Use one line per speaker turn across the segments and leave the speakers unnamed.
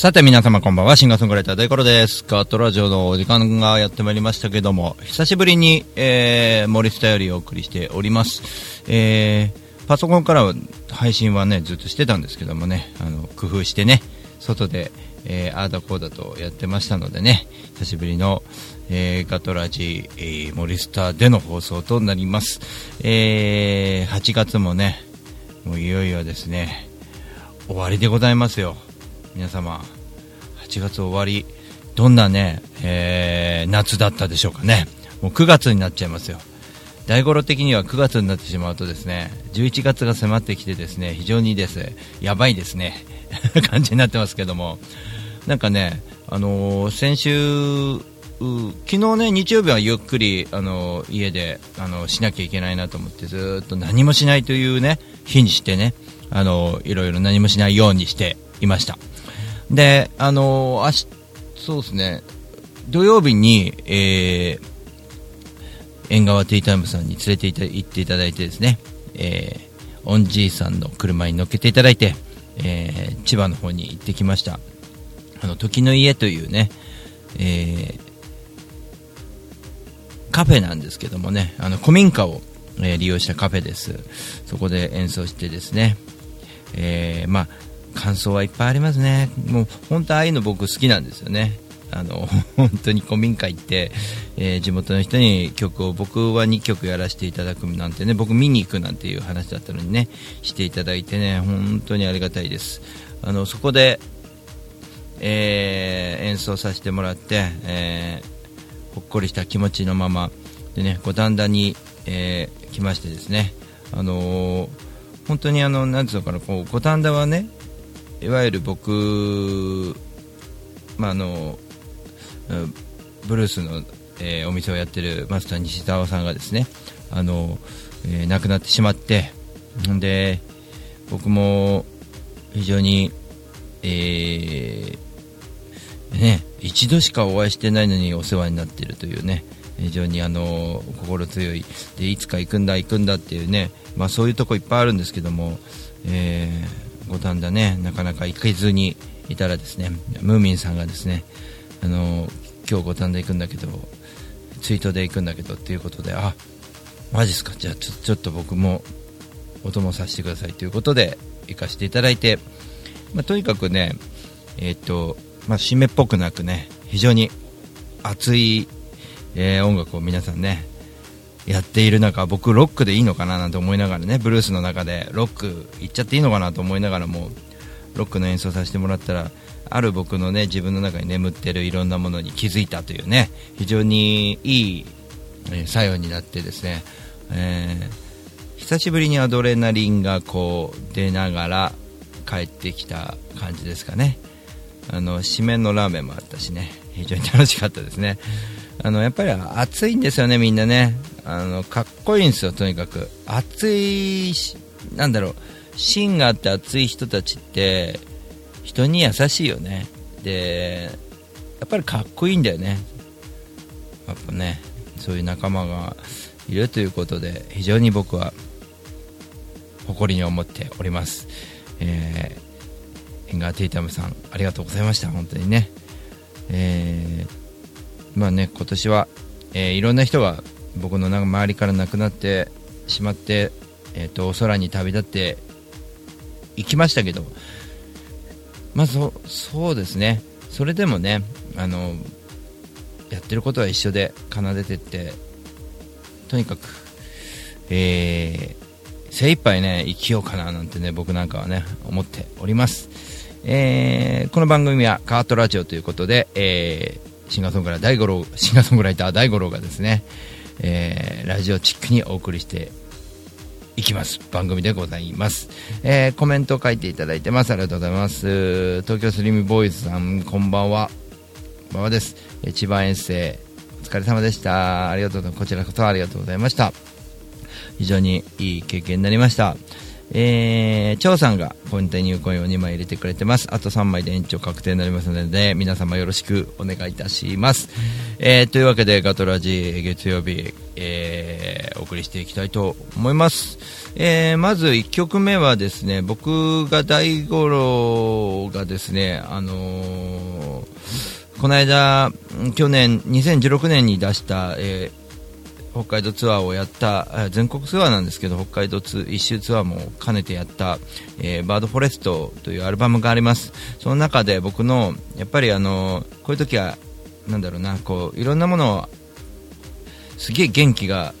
さて皆様こんばんは、シンガーソングライター大五郎です。ガートラジオのお時間がやってまいりましたけども、久しぶりに、えー、森スタよりお送りしております。えー、パソコンから配信はね、ずっとしてたんですけどもね、あの、工夫してね、外で、えー、あーだこうだとやってましたのでね、久しぶりの、えー、ガトラジ、えー、森スタでの放送となります。えー、8月もね、もういよいよですね、終わりでございますよ。皆様8月終わりどんなね、えー夏だったでしょうかね。もう9月になっちゃいますよ。大五郎的には9月になってしまうとですね11月が迫ってきてですね非常にです。やばいですね。感じになってますけども。なんかねあのー先週昨日ね日曜日はゆっくり、あのー家で、あのーしなきゃいけないなと思ってずっと何もしないというね日にしてね、あのーいろいろ何もしないようにしていました。で、あのー明日そうですね、土曜日に、えー、縁側ティータイムさんに連れていた行っていただいてですね、えー、オンじいさんの車に乗っけていただいて、えー千葉の方に行ってきました。あの、時の家というね、えーカフェなんですけどもね、あの、古民家を、えー利用したカフェです。そこで演奏してですね、えーまあ、感想はいっぱいありますね。もう、本当ああいうの僕好きなんですよね。あの、本当に古民家行って、えー地元の人に曲を、僕は2曲やらせていただくなんてね、僕見に行くなんていう話だったのにね、していただいてね、本当にありがたいです。あの、そこで、えー演奏させてもらって、えーほっこりした気持ちのままでね五反田に、えー来ましてですね、あの本当にあのなんつうのかなこう五反田はねいわゆる僕、まああのブルースの、えーお店をやってるマスター西澤さんがですねあの、えー亡くなってしまってで僕も非常に、えーね、一度しかお会いしてないのにお世話になっているというね非常にあの心強い。でいつか行くんだ行くんだっていうね、まあ、そういうとこいっぱいあるんですけども、えー、五反田ね。なかなか行けずにいたらですね。ムーミンさんがですねあの今日五反田行くんだけどツイートで行くんだけどっていうことであマジっすか。じゃあちょちょっと僕もお供させてください。ということで行かせていただいて、まあ、とにかくねえーっとまあ、締めっぽくなくね非常に熱い、えー音楽を皆さんねやっている中僕ロックでいいのかななんて思いながらねブルースの中でロックいっちゃっていいのかなと思いながらもロックの演奏させてもらったらある僕のね自分の中に眠ってるいろんなものに気づいたというね非常にいい、作用になってですね、えー久しぶりにアドレナリンがこう出ながら帰ってきた感じですかね。あの締めのラーメンもあったしね非常に楽しかったですね。あのやっぱり暑いんですよねみんなね。あのかっこいいんですよとにかく。暑いなんだろう。芯があって熱い人たちって人に優しいよね。でやっぱりかっこいいんだよね。やっぱねそういう仲間がいるということで非常に僕は誇りに思っております、えー、エンガーテイタムさんありがとうございました本当にね。えーまあね今年は、えーいろんな人が僕の周りから亡くなってしまって、えー、とお空に旅立って行きましたけどまあそそうですね。それでもねあのやってることは一緒で奏でてってとにかく、えー精一杯ね生きようかななんてね僕なんかはね思っております、えーこの番組はカートラジオということで、えーシンガーソングライター大五郎シンガーソングライター大五郎がですね、えーラジオチックにお送りしていきます。番組でございます、えーコメント書いていただいてます。ありがとうございます。東京スリムボーイズさんこんばんは。こんばんはです、千葉遠征お疲れ様でした。ありがとうございます。こちらこそありがとうございました。非常にいい経験になりました。えー、張さんがポイント入コインを2枚入れてくれてます。あと3枚で延長確定になりますので、皆様よろしくお願いいたします。えー、というわけで、ガトラジ月曜日、えー、お送りしていきたいと思います。えー、まず1曲目はですね、僕が大五郎がですね、あのー、この間、去年、2016年に出した、えー北海道ツアーをやった全国ツアーなんですけど北海道ツ一周ツアーも兼ねてやった、えー、バードフォレストというアルバムがあります。その中で僕のやっぱりあのこういう時はなんだろうなこういろんなものをすげえ元気が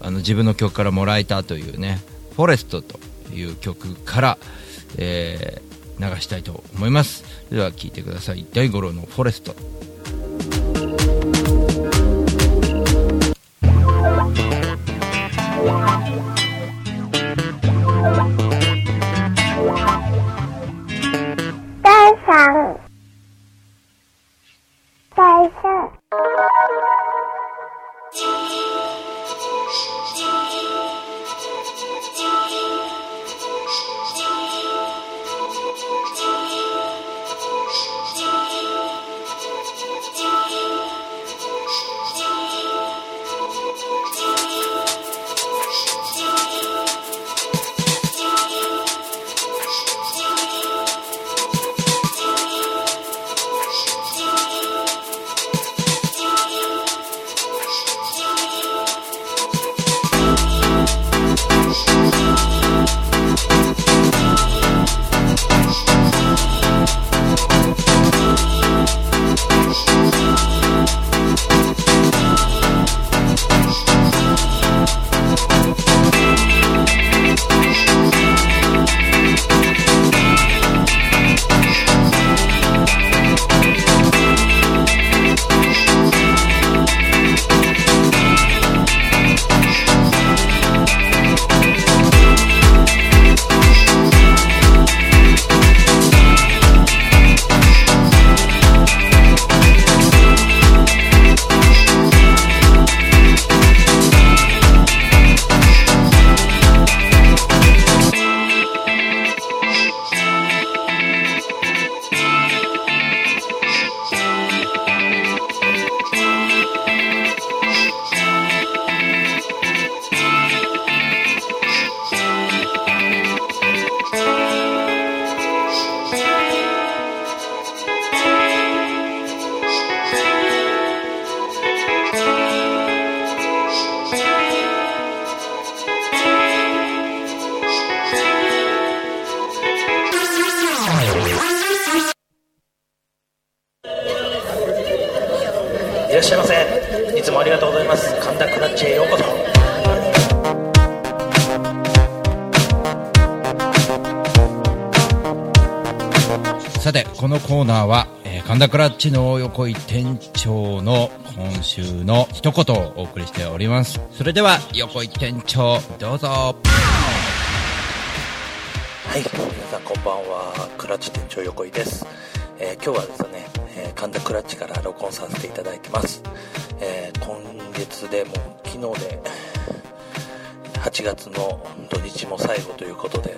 あの自分の曲からもらえたというねフォレストという曲から、えー、流したいと思います。では聴いてください。大五郎のフォレスト。神田クラッチの横井店長の今週の一言をお送りしております。それでは横井店長、どうぞ。は
い、皆さんこんばんは。クラッチ店長横井です。えー、今日はですね、えー、神田クラッチから録音させていただいてます。えー、今月でもう昨日で8月の土日も最後ということで、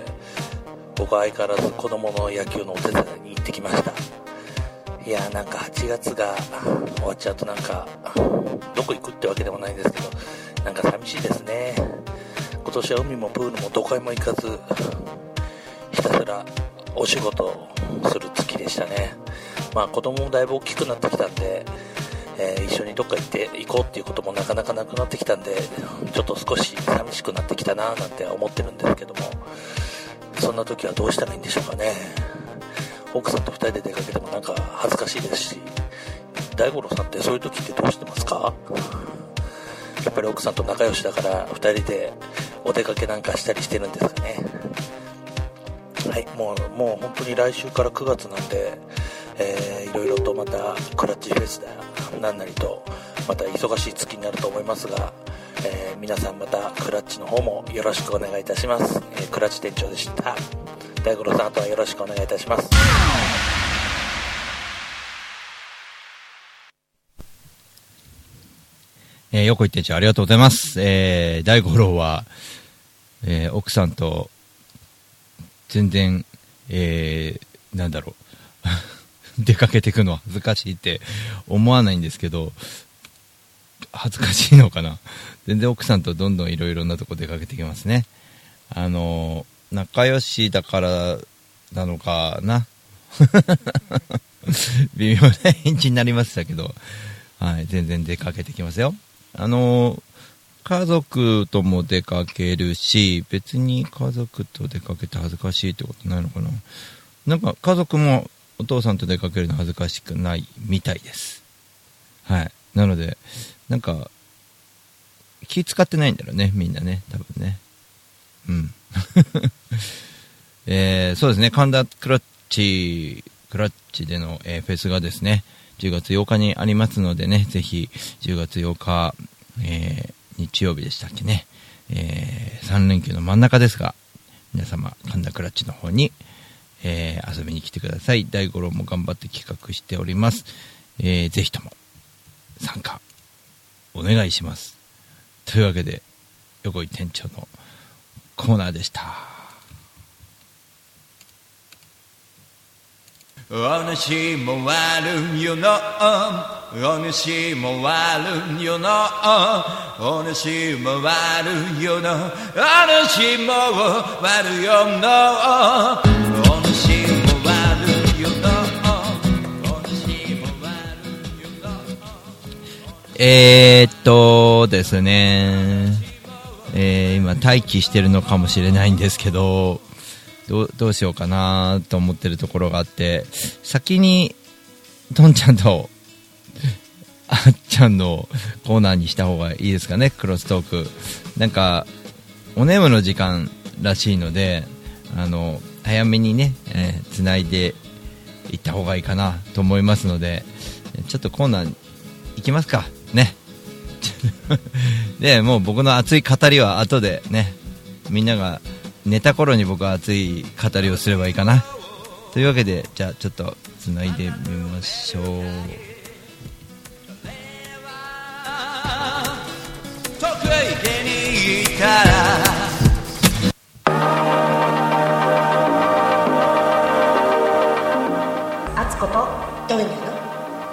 僕は相変わらず子供の野球のお手伝いに行ってきました。いやなんか8月が終わっちゃうとなんかどこ行くってわけでもないんですけどなんか寂しいですね。今年は海もプールもどこへも行かずひたすらお仕事する月でしたね。まあ子供もだいぶ大きくなってきたんで、えー、一緒にどっか行って行こうっていうこともなかなかなくなってきたんでちょっと少し寂しくなってきたななんて思ってるんですけどもそんな時はどうしたらいいんでしょうかね。奥さんと2人で出かけてもなんか恥ずかしいですし大五郎さんってそういう時ってどうしてますか？やっぱり奥さんと仲良しだから2人でお出かけなんかしたりしてるんですかね？はいもうもう本当に来週から9月なんで、えー、いろいろとまたクラッチフェスだなんなりとまた忙しい月になると思いますが、えー、皆さんまたクラッチの方もよろしくお願いいたします、えー、クラッチ店長でした。大五郎さんあとはよろしくお願いいたします
えー、横井店長ありがとうございます。えー、大五郎は、えー、奥さんと、全然、えー、なんだろう、出かけていくのは恥ずかしいって思わないんですけど、恥ずかしいのかな全然奥さんとどんどんいろいろなとこ出かけてきますね。あのー仲良しだからなのかな。微妙な返事になりましたけど、はい、全然出かけてきますよ。あの家族とも出かけるし、別に家族と出かけて恥ずかしいってことないのかな。なんか家族もお父さんと出かけるの恥ずかしくないみたいです。はい。なので、なんか、気使ってないんだろうね、みんなね、多分ね。うん。えーそうですね、神田クラッチ、クラッチでの、えーフェスがですね、10月8日にありますのでね、ぜひ10月8日、えー日曜日でしたっけね、え3連休の真ん中ですが、皆様、神田クラッチの方に、えー遊びに来てください。大五郎も頑張って企画しております。えーぜひとも参加お願いします。というわけで、横井店長のコーナーでした。お主も悪いよなお主も悪いよなお主も悪いよなお主も悪いよなお主も悪いよなお主も悪いよなえー、っとですね、えー今待機してるのかもしれないんですけど、どうどうしようかなと思ってるところがあって、先に、とんちゃんと、あっちゃんのコーナーにした方がいいですかね、クロストーク。なんか、お眠の時間らしいので、あの、早めにね、えー、繋いでいった方がいいかなと思いますので、ちょっとコーナー行きますか、ね。で、もう僕の熱い語りは後でね、みんなが寝た頃に僕は熱い語りをすればいいかな。というわけで、じゃあちょっと繋いでみましょう。
あつことトイレの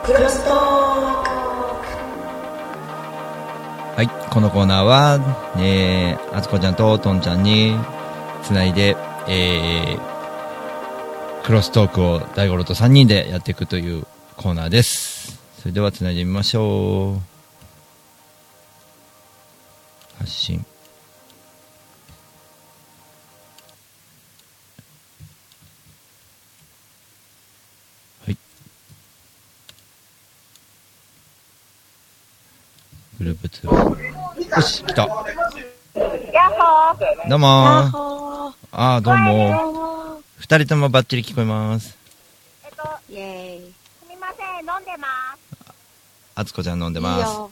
クロストーン
はい、このコーナーは、えー、あつこちゃんととんちゃんにつないで、えー、クロストークを大五郎と3人でやっていくというコーナーです。それではつないでみましょう。発信。はい。グループ2。よし、来た。
ヤッホー
どうもー。あー、どうも二人ともバッチリ聞こえます。
えっと、
イェーイ
すみません、飲んでます。
あつこちゃん飲んで
いい
ます。
よ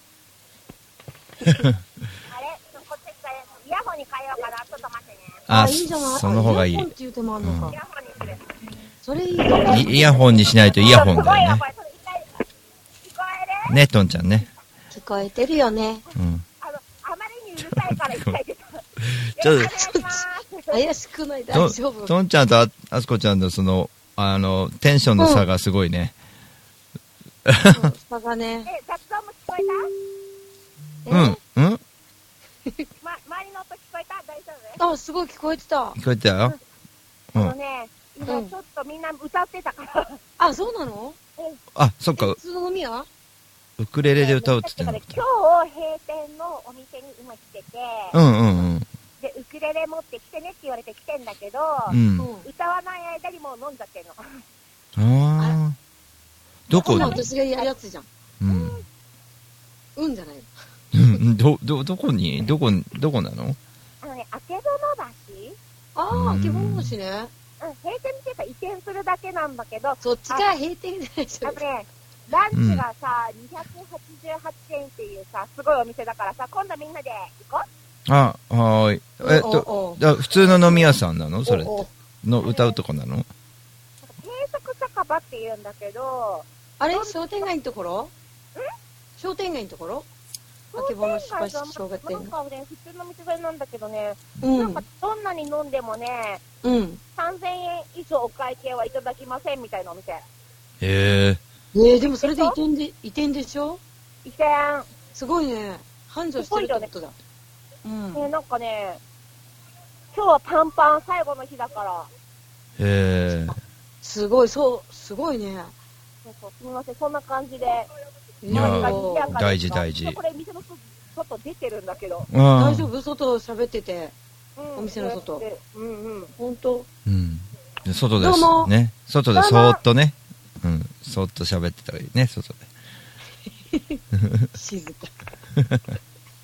あれ？こっちからイヤホンに変えようかな。ちょっと待ってね。
あ、
いいじゃない
その方がいい
イヤホンって言うてもあんのか、
イヤホンにする。
それいい。
イヤホンにしないとイヤホンだよねね、とんちゃんね。
聞こえてるよね。
うん。
あの、あまりにうるさいから一回出た。
ちょっ
よろしくお願いします。
怪しくない？
と
大丈夫？
とんちゃんとああつこちゃんのその、あの、テンションの差がすごいね。
そう下がね。
え、雑音も聞こえ
え？
うん、うん？
た ま、周りの音聞こえた？大丈夫？
あすごい聞こえてた。
聞こえたよ。う
あの
ん。
ね、今
うん。
ちょっとみんな歌ってたから。
あそうなの？
あ、そっか。
普、通の飲み屋
ウクレレで歌うっつって
今日閉店のお店に今来てて、
うんうんうん。
で、ウクレレ持ってきてねって言われて来てんだけど、
うん。
歌わない間にもう飲んじゃってんの。
あ。どこ
今私がやるやつじゃん
うん。
うんじゃないの
ど、ど、どこにどこ、どこなの
あのね、明け園橋
ああ、あけぼのしね。
うん、閉店っていうか移転するだけなんだけど、
そっちが閉店じゃない人
のね、ランチがさ、288円っていうさ、すごいお店だからさ、今度みんなで行こ
あ、はーい。えっと普通の飲み屋さんなの？それ
おお
の歌うとこなの？
う。定食酒場って言うんだけど、
あれ？商店街のところ？商店街のところ？あけぼの
商店街
生姜店
なんかね、普通の店なんだけどね、
うん
なんか。どんなに飲んでもね、
うん。
3000円以上お会計はいただきませんみたいなお店。
へえ。
えー、でもそれで移転で、移転でしょ？
移転。
すごいね。繁盛してるってことだ。うん。
ね、なんかね、今日はパンパン最後の日だから、
へえ。
すごい、そう、すごいね。
そうそうすみません、そんな感じで。
いや大事大事
これ店の外出てるんだけど。
大
大丈夫？外喋ってて。
うん
お店の外
でうんうん。
ほんと
うん。で外です。ね。外でそーっとね。うん。そーっと喋ってたらいいね、外で。
静か。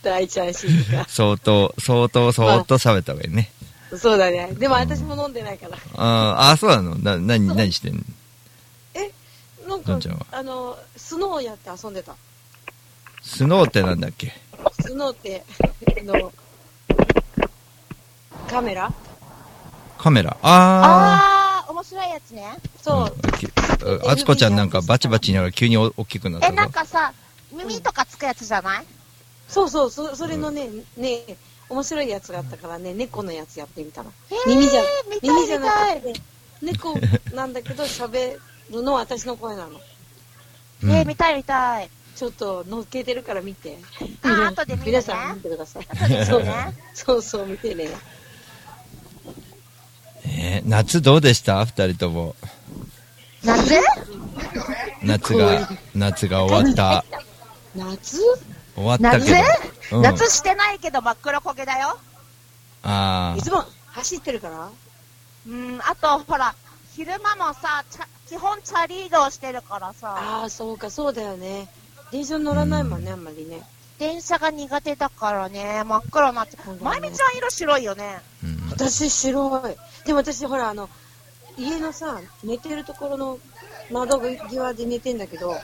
大ちゃん静か。
相当、相当、そーっと喋った方がいいね。
そうだね。でも私も飲んでないから。
あーあー、そうなの？な、なに、何してんの？
なんか
どんちゃんは、
あの、スノーやって遊んでた。
スノーってなんだっけ？
スノーって、あの、カメラ？
カメラ。あ
あー、面白いやつね。
あ。
そう。
うんきああつこちゃんなんかバチバチ言いながら急にお大きくなった
え、なん
ぞ。
かさ、耳とかつくやつじゃない？
そうそう、そそれのね、ね、面白いやつがあったからね、猫のやつやってみたの。耳じゃ、
見たい
耳じゃな
い
くて、猫なんだけど喋るのは私の声なの。
うん
えー、見たい見たい。
ちょっと乗っけてるから見て。
あ後で見るね
皆さん見てください。
後で見るね
そうそう、見てね。
えー夏どうでした？二人とも。
夏？
夏が、夏が終わった。
夏？
終わったけど。うん、
夏してないけど真っ黒焦げだよ。
あ
いつも走ってるから
うん、あと、ほら、昼間もさ、基本チャリ移動してるからさ、
ああ、そうか、そうだよね。電車乗らないもんね、あんまりね。
電車が苦手だからね、真っ黒になっちゃう。まゆみちゃん色白いよね。
あ。うん
私、白い。でも私、ほら、あの、家のさ、寝てるところの窓際で寝てんだけど、
うん。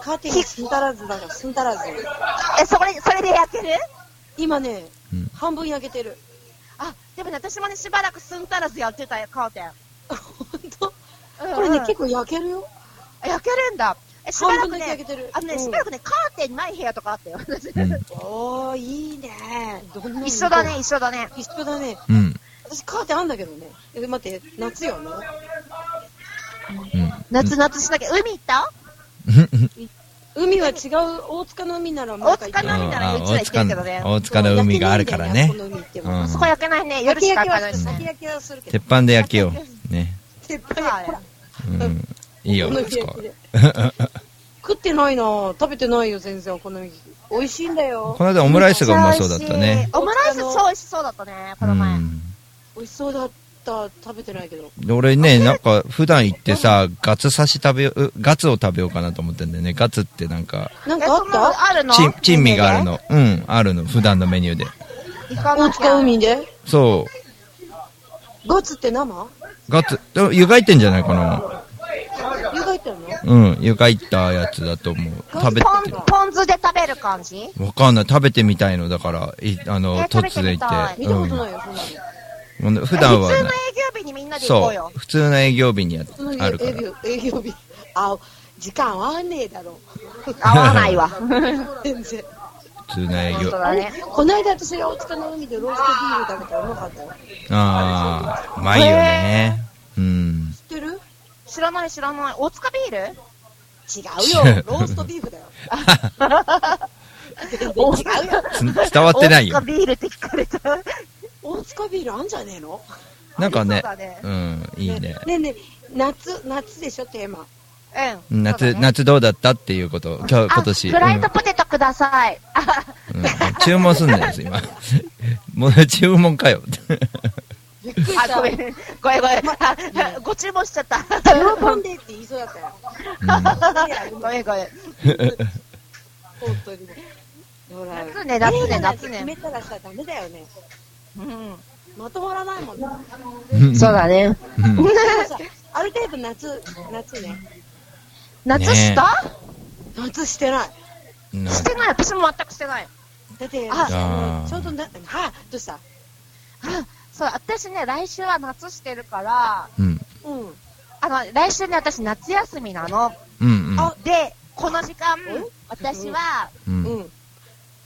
カーテンにすんたらずだから、すんたらず。
え、それ、それで焼ける？
今ね、
うん
半分焼けてる。
あ、でもね、私もね、しばらくすんたらずやってたよ、カーテン。
本当？
うん
これね、結構焼けるよ。
焼けるんだ。え、しばらくね
けてる、
あのね、
うん
しばらくね、カーテンない部屋とかあったよ。
うん。
おー、いいね。どんなの？
一緒だね、。一緒だね。
一緒だね。
うん。
私、カーテンあんだけどね。え、待って、夏よね。
うん。
夏、夏しなきゃ。海行った？
海は違う、大塚の海なら
大塚の海ならうちら行ってるけどね
大塚の海があるからね
こ。の海行っても
うん
そこ焼けないね。夜しか
焼き焼きは、
行かないしね。
先焼きはするけど。
鉄板で焼けよう。ね。
鉄板
はい
ほら、
うん。いいよ。
食ってないな食べてないよ、全然、お好み焼き。美味しいんだよ
こ。の間オムライスがうまそうだったね。
オムライス超美味しそうだったね、こ
う
の前。
ん。
美味しそうだった。食べてないけど。
で俺ね、なんか普段行ってさ、ガツ刺し食べよう、ガツを食べようかなと思ってんだよね。ガツってなんか、
え、
なんかあった？
あるの？
珍珍味がある。の。うん、あるの。普段のメニューで。
大。塚海で？
そ
ガツって生？
う。ガツ、湯がいてんじゃないかな。
湯がいてるの？
うん、湯がいたやつだと思う。食べて
ポン、ポン酢で食べる感じ？
わかんない。食べてみたいの。だから、いあの、
え
突然行
食べてみたい
って。
見たことないよ、そんなの。
うんもう普段はね
普通の営業日にみんなで行こ
そう
うよ。。
普通の営業日にやあるから。
営業、営業日。あ、時間合わねえだろ。
合わないわ。
全然。
普通の営業。
本当だね。
この間私が大塚の海でローストビール食べたらうまかったよ。
ああ、うまいよね。うん。
知ってる？
知らない知らない。大塚ビール？
違うよ。ローストビーフだよ。全然違うよ。
つ伝わってないよ
大塚。ビールって聞かれた。
大塚ビールあんじゃねえの？
なんかね
ね、
うん、いいね。
ねえねえ、夏、夏でしょ、テーマ。
うん。
夏、
ね
夏どうだったっていうこと、今日、
あ
今年。
フライドポテトください。
うん注文すんだよ、今。もう注文かよ。
びっくりし
あ、
た。
ごめん。ごめんごめん。あご注文しちゃった。
喜んでって言いそうだったよ。
ごめんごめん。
本当に。ほら
夏ね。夏ね。夏ね。
決めたらさ、ダメだよね。
うん
まとまらないもんね。
そうだね。
ある程度夏、夏ね。
夏した
夏してない。
な
してない。私も全くしてない。
だって、
あ
ちょうどな、はどうした
あそう、私ね、来週は夏してるから、
うん。
うん。
あの、来週ね、私夏休みなの。
うんうん。
あ
で、この時間、私は、
う。
うんん。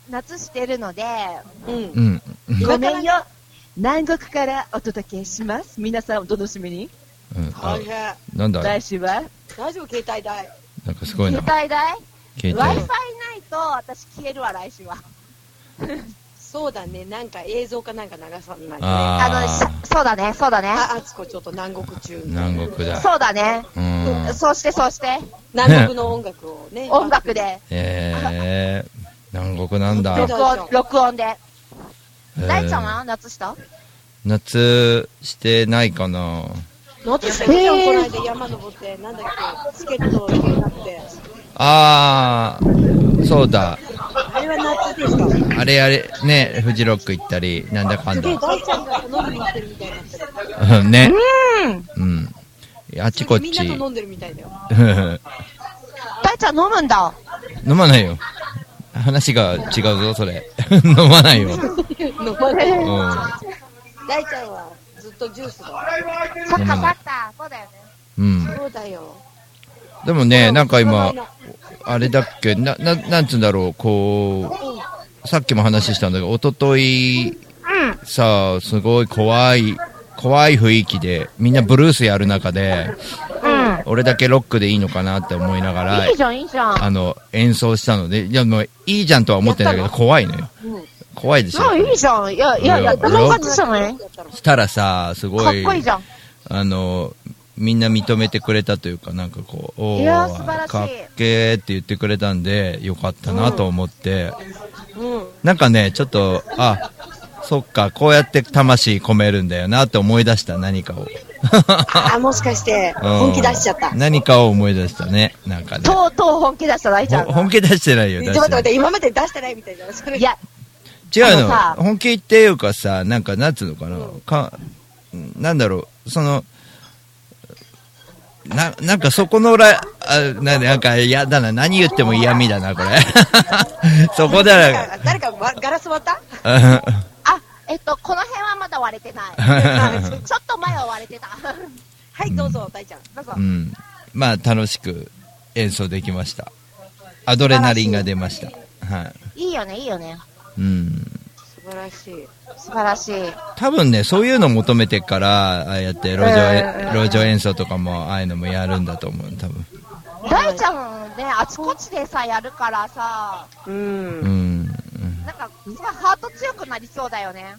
夏してるので、
うん
う。ん。
ごめんよ。南国からお届けします。皆さんお楽しみに。
うん、あ
大変。
なんだ？
来週は、
大丈夫？携帯代。
なんかすごいな
携。帯代？
携
?Wi-Fi
帯。
ないと私消えるわ、来週は。
そうだね。なんか映像かなんか流さないとね。
あの、し
あ
そうだね、そうだね。
あ、あつこちょっと南国中
ー、。南国だ。
そうだね。
うん。
そうして、そうして。
南国の音楽をね。
音楽で。
えー、南国なんだ。
録音、録音で。
えー
大ちゃんは？夏した？
夏してないかな
夏してるよ、この間山登って、なんだっけ、チケットになって。
あー、そうだ。
あれは夏ですか
あれあれ、ね、フジロック行ったり、なんだかん
すげえ、
だ。
大ちゃんが飲みに行ってるみたいになってる。
うんね。
うん。
うん。あちこ
みんな
ち。
と飲んでるみたいだよ。
大ちゃん飲むんだ。
飲まないよ。話が違うぞ、それ。飲まないよ。
飲まない。
うん。
大ちゃんはずっとジュースだ。
そっかそっか。そうだよね。
うん。
そうだよ。
でもね、なんか今、あれだっけ、な、な、なんつうんだろう、こう、さっきも話したんだけど、おととい、さあ、すごい怖い、怖い雰囲気で、みんなブルースやる中で、
うん。
俺だけロックでいいのかなって思いながら
いい、じゃん、いいじゃん。
あの、演奏したので、いや、もう、いいじゃんとは思ってないけど、怖いのよ。怖いでしょ。
あ、いいじゃん。いや、いや、
いや
やったもん勝ちじゃない？
したらさ、す
か
ごい、
っこいいじゃん。
あの、みんな認めてくれたというか、なんかこう、お
いや
ー
素晴らしい
かっけーって言ってくれたんで、よかったなと思って、
うん。
なんかね、ちょっと、あ、そっか、こうやって魂込めるんだよなって思い出した、何かを。
あ、もしかして、
うん
本気出しちゃった。
何かを思い出したね、なんかね。
とうとう本気出した大ちゃん
本気出してないよ、
ちょっと待って待って、今まで出してないみたいじゃん。それ
いや、
違うの本気っていうかさ、なんか、なんつうのかな、か、なんだろう、その、な、なんかそこのら、あ、ななんか嫌だな、何言っても嫌味だな、これ。そこで
誰
は、
か誰かわガラス割った？
あ、えっと、この辺はまだ割れてない。ちょっと前は割れてた。
はい、どうぞ、大ちゃん。
どうぞ
う。ん。まあ、楽しく演奏できました。アドレナリンが出ました。はい。
いいよね、いいよね。
うん。
素晴らしい。
素晴らしい。
多分ね、そういうの求めてっから、ああやって路上え、
うん
路上演奏とかも、ああいうのもやるんだと思う、多分。
大ちゃんね、あちこちでさ、やるからさ、
う。
うんん。
なんか、すごいハート強くなりそうだよね。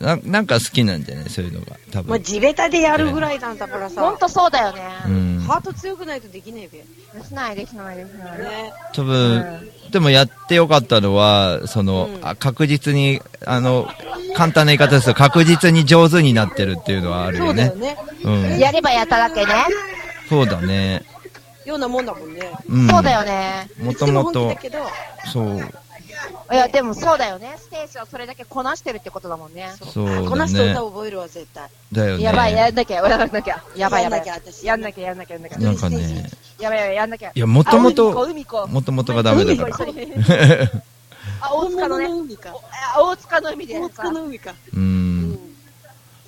ななんか好きなんじゃない？そういうのが。多
まあ、
分。
地べたでやるぐらいなんだからさ。
ほんとそうだよね。
うん。
ハート強くないとできねえべ。
できない、できない、できない。
ね。
多分、でもやってよかったのは、その、
うん
あ確実に、あの、簡単な言い方ですと、確実に上手になってるっていうのはあるよね
そうだよ。ね。
うん。
やればやっただけね。
そうだね。
ようなもんだもんね。
うん。
そうだよね。
もともとそう、
いや、でもそうだよね。ステージをそれだけこなしてるってことだもんね。
そうだ
この人
ね
歌。覚えるわ、絶対。
だよね。
やばい、やんなきゃ、やんなきゃ。やばい、やばい。
やんなきゃ私
やんなきゃ、やんなきゃ、やんなきゃ。
なんかね、
やばい、やばい、やんなきゃ。
いや、もとも
あ
と、もともとがダメだから。
あ、大
本
塚のね。
物の海か。
あ大塚の海で
大
さ。
塚の海か。
う。
うんん。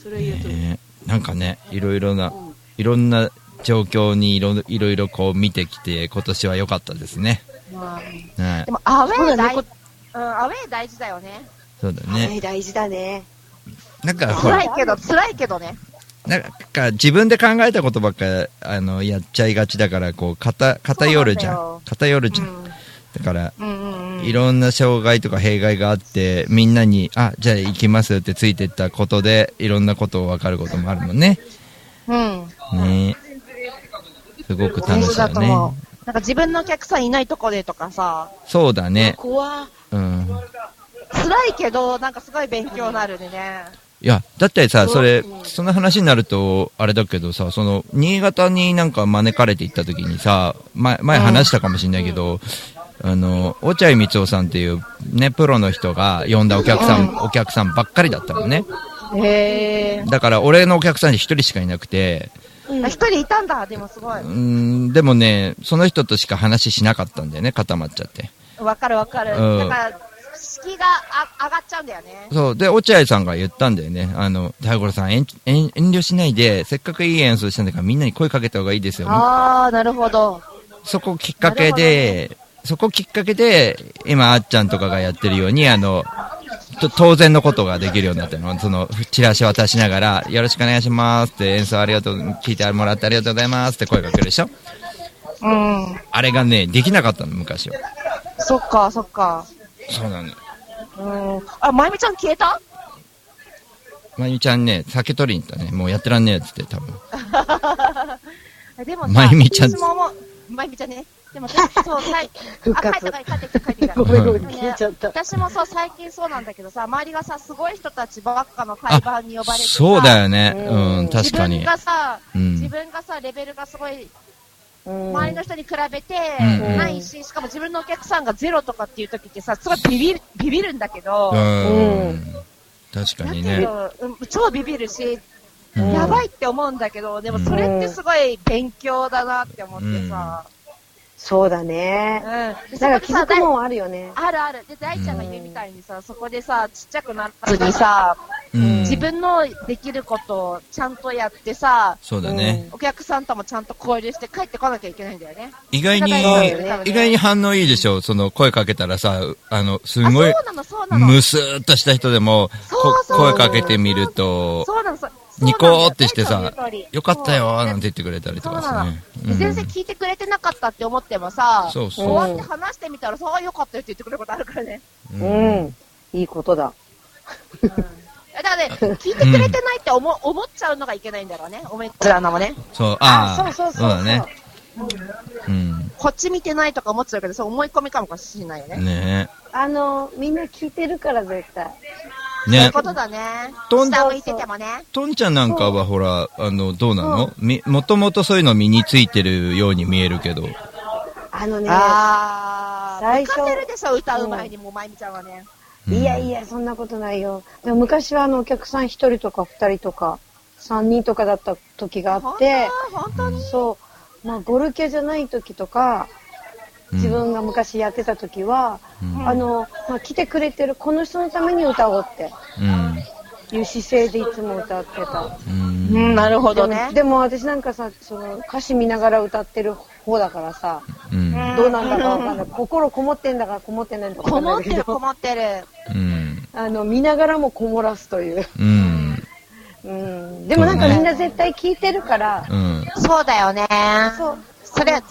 それ言うと。
ねなんかね、いろいろな
う、ん
いろんな状況にいろいろいろこう見てきて、今年は良かったですね。
で。も、アウェー大、
そう
ん、アウェー大事だよね。
そうだ
ね
ね。
大事だね。
なんか、
辛い、けど、辛いけどね。
なんか自分で考えたことばっか、あの、やっちゃいがちだから、こう、偏、偏るじゃ
ん。
偏るじゃん。
うん。
だから、
うんうんうん。
いろんな障害とか弊害があって、みんなに、あ、じゃあ行きますってついてったことで、いろんなことを分かることもあるもんね。
うん。
ねすごく楽
大
しいよね。
なんか自分のお客さんいないとこでとかさ、
そうだね。
怖
うん。
辛いけど、なんかすごい勉強になるでね。
いや、だってさ、それ
う、ん
その話になると、あれだけどさ、その、新潟になんか招かれて行った時にさ、前、前話したかもしれないけど、あの、落合光雄さんっていうね、プロの人が呼んだお客さん、お客さんばっかりだったのね。
へ
だから、俺のお客さんに一人しかいなくて、
ー。一人いたんだ、でもすごい。
うーん、でもね、その人としか話しなかったんだよね、固まっちゃって。
わかるわかる。
うん
だから、敷居があ上がっちゃうんだよね。
そう。で、落合さんが言ったんだよね。あの、大五郎さん、遠遠遠慮しないで、せっかくいい演奏したんだからみんなに声かけた方がいいですよ。
あー、なるほど。
そこきっかけで、そこきっかけで、今、あっちゃんとかがやってるように、あの、と当然のことができるようになったの。その、チラシ渡しながら、よろしくお願いしますって、演奏ありがとう、聞いてもらってありがとうございますって声かけるでしょ？
うん。
あれがね、できなかったの、昔は。
そっか、そっか。
そうなの。
うん。あ、まゆみちゃん消えた？
まゆみちゃんね、酒取りに行ったね。もうやってらんねえっつって、多分。
でもさ、
まゆみちゃん
まゆみちゃんね。でも私、そう、あ、帰
活
って帰って帰って帰ってきた。
ごめんごめん、
うん
消えちゃった。
私もそう、最近そうなんだけどさ、周りがさ、すごい人たちばっかの会話に呼ばれてさ
そうだよね。
うん
うん、確かに
自分。がさ、
うん
自分がさ、レベルがすごい、
うん
周りの人に比べてないし、しかも自分のお客さんがゼロとかっていう時ってさ、すごいビビる、ビビるんだけど、
う。
うん
確かにね。
ど、うん超ビビるし、
うん
やばいって思うんだけど、でもそれってすごい勉強だなって思ってさ。
そうだね。
うん。
だから気づく
も
もんあるよね。
あるある。で、大ちゃんが言うみたいにさ、そこでさ、ちっちゃくならずにさ、
うん
自分のできることをちゃんとやってさ、
そうだね。
お客さんともちゃんと交流して帰ってこなきゃいけないんだよね。
意外に、
ね
意外に反応いいでしょ？その声かけたらさ、あの、す
あ、
ごい。むすーっとした人でも、こ
そうそう
声かけてみると、
そうなの、
ニコーってしてさ
よ
かったよーなんて言ってくれたりとかさね。
で全然聞いてくれてなかったって思ってもさ、
そうそう
終わって話してみたら、そう、あよかったよって言ってくれることあるからね。
う
うん。いいことだ。
だからね、聞いてくれてないって思,、思っちゃうのがいけないんだろうね。おめっちゃなもね。
そう、ああ、
そうそうそう。
だね。うん。
こっち見てないとか思っちゃうけど、そう思い込みかもしれないよね。
ね
あの、みんな聞いてるから絶対。
ね
そういう。ことだね。
とん
下向いててもね。
とんちゃんなんかはほら、あの、どうなの？み、もともとそういうの身についてるように見えるけど。
あのね、
あー、
最初
向かせるでしょ、歌う前にもう、まゆみちゃんはね。
うん。
いやいや、そんなことないよ。でも昔はあの、お客さん一人とか二人とか、三人とかだった時があって、
本当？に？
そう、まあ、ゴルケじゃない時とか、自分が昔やってた時は、
うん。
あの、まあ、来てくれてるこの人のために歌おうって。
うん。
いう姿勢でいつも歌ってた。
うん。
うん、なるほど
で
ね
も。でも私なんかさ、その歌詞見ながら歌ってる方だからさ、
うん。
どうなんだかわかんない。心こもってんだかこもってないんだか
こもってる、こもってる。
うん。
あの、見ながらもこもらすという。
うん。
うん。でもなんかみんな絶対聞いてるから、
うん。
そうだよね。
そう。
それは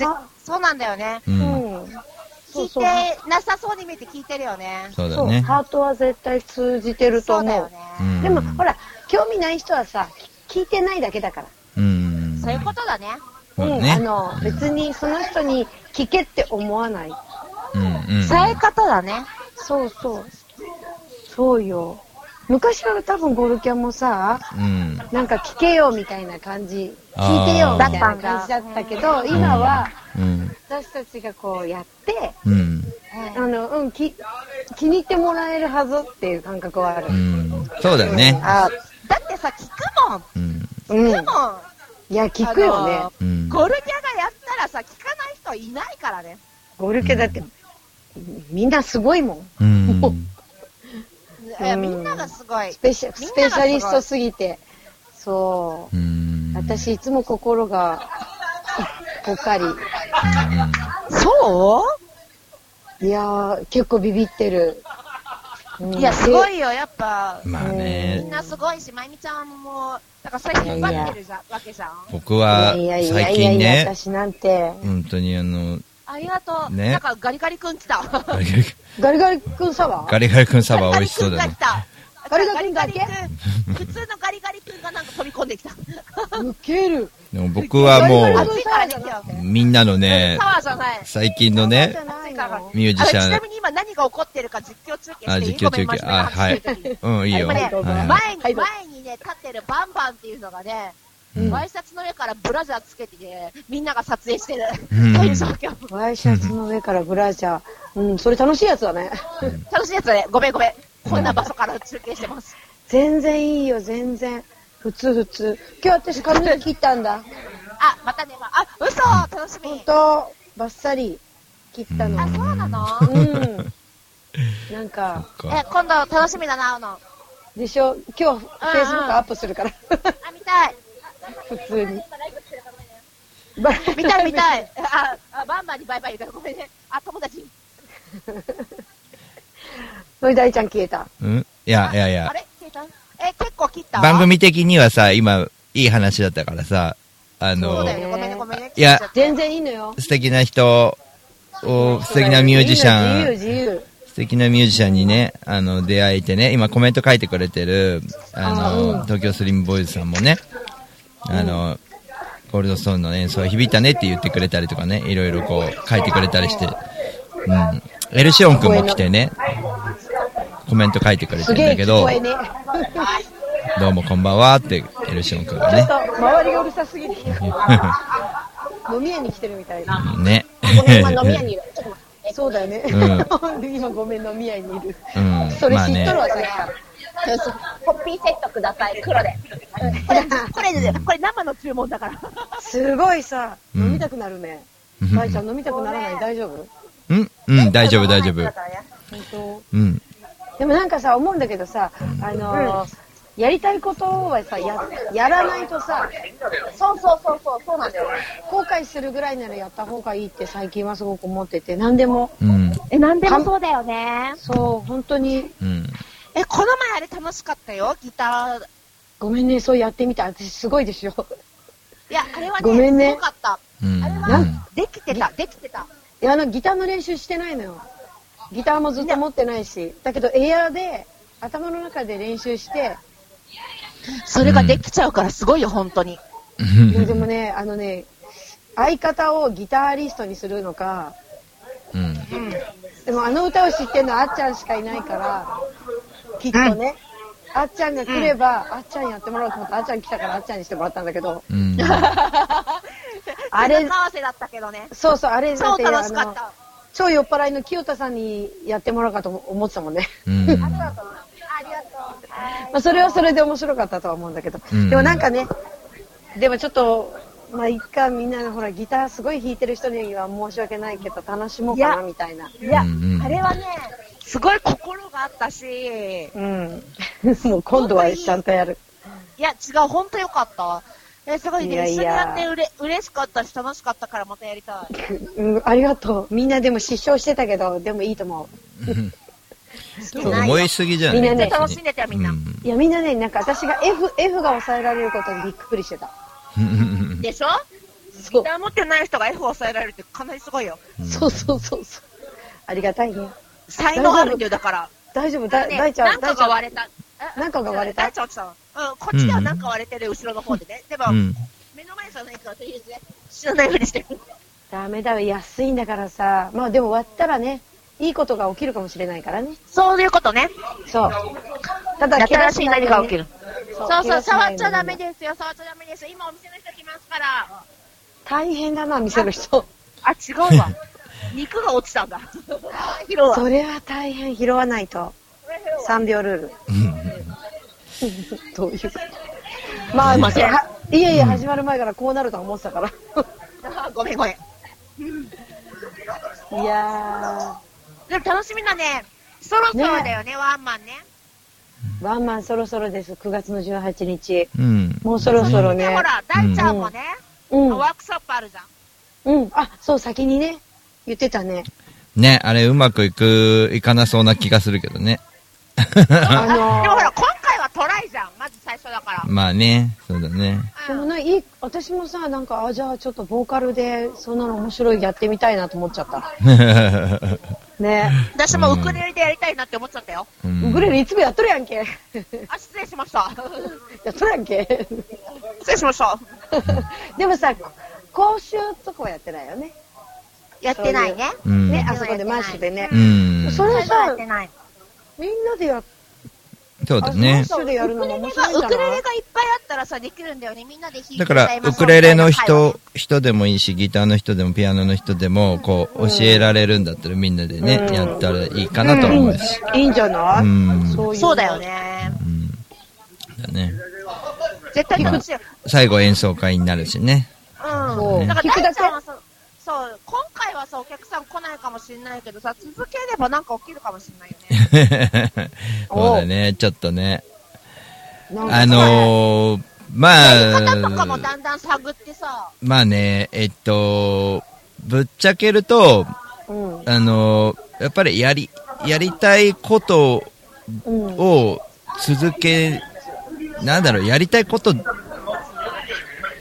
そうなんだよね。
う。
うん
聞いて。なさそうに見えて聞いてるよね。
そう、
だね。
ハートは絶対通じてると思う。
そうだよね。
うん
でも、ほら、興味ない人はさ、聞いてないだけだから。
うん。
そういうことだね。
うん、あの、別にその人に聞けって思わない。
うん。うん。
そういうことだね。
そうそう。そうよ。昔は多分ゴルキャンもさ、
うん。
なんか聞けよみたいな感じ、聞いてよみたいな感じだったけど、今は
うん。
私たちがこうやって、
うん。
あの、うん、き気に入ってもらえるはずっていう感覚はある
う。ん。そうだね。
あだってさ、聞くもん。
うん。
うん。
聞くもん。
いや、聞くよね。
あ。ゴルニャがやったらさ、聞かない人いないからね。
ゴルキャだって、みんなすごいもん。
うん。
うん
えみんながすごい
ス。ペシャスペシャリストすぎて。そうう。
ん。
私、いつも心が、ぽっかり。
そう？
いやー、結構ビビってる。うん
いや、すご。いよ、やっぱ。
まあ
みん
ね、
なすごいし、まゆみちゃんも、だからそれ引っ張ってるじゃん、わけじゃん。
い
僕は
やいやいや
最
いやいや、
近ね、
私なんて。
本当にあの、
ありがとう。
ね
なんかガリガリ君来た。
ガリガリ
君サワー
ガリガリ君サバ美味しそうだね。
ガリガリ
ガリガリ君
普通のガリガリ君がなんか飛び込んできた。
ウケる。
でも僕はも、う、みんなのね、最近のね、ミュージシャン、
ちなみに今何が起こってるか実況中継して
あ、実況中継、あ、はい。うん、いいよ。
前に、前にね、立ってるバンバンっていうのがね、ワイシャツの上からブラジャーつけてね、みんなが撮影してる。
ワイシャツの上からブラジャー。うん、それ楽しいやつだね。
楽しいやつだね。ごめんごめん。こんな場所から中継してます。
全然いいよ、全然。普通普通。今日私髪の毛切ったんだ。
あ、またね、まあ、嘘楽しみ
ほんと、バッサリ切ったの。
あ、そうなの？
うん。なんか、
え、
か
今度楽しみだな、会うの。
でしょ？今日、フェイスブックアップするから。
あ、見たい。
普通に。
見たい見たい。あ、あバンバンにバイバイ言うからごめんね。あ、友達。
それ大ちゃん消えた。
うん？いやいやいや
あ、れ？消えた？え、結構切った？
番組的にはさ、今、いい話だったからさ、あ
そ
の
うだよね。ごめんね、ごめんね。
いや
切っちゃって
全然いいのよ。
素敵な人を、素敵なミュージシャン、
自由、自由。
素敵なミュージシャンにね、あの、出会えてね、今コメント書いてくれてる、あの、東京スリムボーイズさんもね、あの、ゴールドストーンの演奏響いたねって言ってくれたりとかね、いろいろこう書いてくれたりして、うん。エルシオン君も来てね、コメント書いてくれてるんだけど
聞こ、えね。
どうもこんばんはって、エルシオン君がね
ちょっ。と、周りがうるさすぎる。飲み屋に来てるみたいな。
ね。
飲み屋にいる。
そうだよね。
う
今ごめん、飲み屋にいる。
うん。
それ知っとる。わ、さっきから。
ホッピーセットください、黒で。これ、これ、これ生の注文だから。
すごいさ、
うん
飲みたくなるね。
うん
大ちゃん飲みたくならない？大丈夫？
うんうん、大丈夫、大丈夫。
本当
うん。
でもなんかさ、思うんだけどさ、あのーやりたいことはさ、や、やらないとさ、
そうそうそうそう、そうなんだよ。
後悔するぐらいならやった方がいいって最近はすごく思ってて、何でも、
うん。
え、なんでもそうだよね。
そう、本当に、
うん。
え、この前あれ楽しかったよ、ギター。
ごめんね、そうやってみた。私すごいでしょ。
いや、あれはね、
ごめんね
すごかった。
うん。
あれは
うん、
できてた、できてた。
いや、あの、ギターの練習してないのよ。ギターもずっと持ってないし。だけど、エアーで、頭の中で練習して、
それができちゃうからすごいよ、本当に。
いやでもね、あのね、相方をギタリストにするのか、
うん。
でもあの歌を知ってるのはあっちゃんしかいないから、きっとね、あっちゃんが来れば、あっちゃんやってもらおうと思って、あっちゃん来たからあっちゃんにしてもらったんだけど、
うん。
あれ
手合わせだったけどね。
そうそう、あれだ
超
ってあの
楽しかった。
超酔っ払いの清田さんにやってもらおうかと思ってたもんね。
うん。
ありがとう。
まあ、それはそれで面白かったとは思うんだけど。
うん
でもなんかね、でもちょっと、まあ、いっか、みんなほら、ギターすごい弾いてる人には申し訳ないけど、楽しもうかな、みたいな。
いや、
うんうん
あれはね、すごい心があったし、い
うん。もう今度はちゃんとやる。
や、違う、本当よかった。え、すごいね、
いやいや
一緒にやってうれ嬉しかったし、楽しかったからまたやりたい。
うん、ありがとう。みんなでも失笑してたけど、でもいいと思
そう 思いすぎじゃない？
みんなね
楽しんでたよ、みんな。
う。いや、みんなね、なんか私が F、F が抑えられることにびっくりしてた。
う ん
でしょ？
そう
ギター持ってない人が F を抑えられるってかなりすごいよ。
そうそうそうそう。ありがたいね。
才能あるんだよ、だから。
大丈夫だ、
ね
大ちゃ、
なんんか
大ちゃん。
が割れた。え
なんかが割れた？
大ちゃん落ちたの。うん、こっちではなんか割れてる、後ろの方でね。でも、
うん。
目の前じゃないから、とりあえずね、知らないふうにしてる。
ダメだよ、安いんだからさ。まあでも割ったらね、いいことが起きるかもしれないからね。
そういうことね。
そう。ただ、
新しい何が起きる。
そ
そうそう、触っちゃダ
で
メですよ、触っちゃダメですよ。今お店の人来ますから。
大変だな、店の人。
あ、違うわ。肉が落ちたんだ。拾うわ。
それは大変、拾わないと。3秒ルール。どういうこと？まあ、
ません
はいやいや、始まる前からこうなるとは思ってたから。
あ ごめんごめん。
いや
でも楽しみだね。そろそろだよね、ワンマンね。
ー、ワンマンそろそろです、9月の18日。
うん。
もうそろそろ
で、
ね
ほ。ら、大ちゃんもね、
うん。
ワークショップあるじゃん。
うん。あ、そう、先にね、言ってたね。
ね、あれうまくいく、いかなそうな気がするけどね。
あの
でもほら、今回はトライじゃん。まず最初だから。
まあね、そうだね。
でもね、いい、私もさ、なんか、あ、じゃあちょっとボーカルで、そんなの面白いやってみたいなと思っちゃった。ね。
私もウクレレでやりたいなって思っちゃったよ。
うん
ウクレレいつもやっとるやんけ。
あ、失礼しました。
やっとるやんけ。
失礼しました。
でもさ、講習とかはやってないよね。
やってないね。
うん。
ね、あそこでマッシュでね
う。ん。
それ
最初はや
さ
って、ない。
みんなでやっ
そうだね。
マッシュでやるのも面白いん
ウクレレがいっぱいあったらさ、できるんだよね。みんなで弾いて
だから、ウクレレの人、人でもいいし、ギターの人でもピアノの人でも、こう、教えられるんだったらみんなでね、
うん
やったらいいかなと思うし。
いいんじゃない？
うん
そう
だよ。ね。
うん。だね。
絶対楽しいよ。
最後演奏会になるしね。
そう
うん。だか
くだけ？
そう、今回はさ、お客さん来ないかもしれないけどさ、続ければなんか起きるかもしれないよね。
そうだね、ちょっとね。あのー、ま
やり方とかも
あ、
だんだん探ってさ、
まあね、えっと、ぶっちゃけると、
うん。
あの、やっぱりやり、やりたいこと
うん。
を続け、なんだろう、やりたいこと、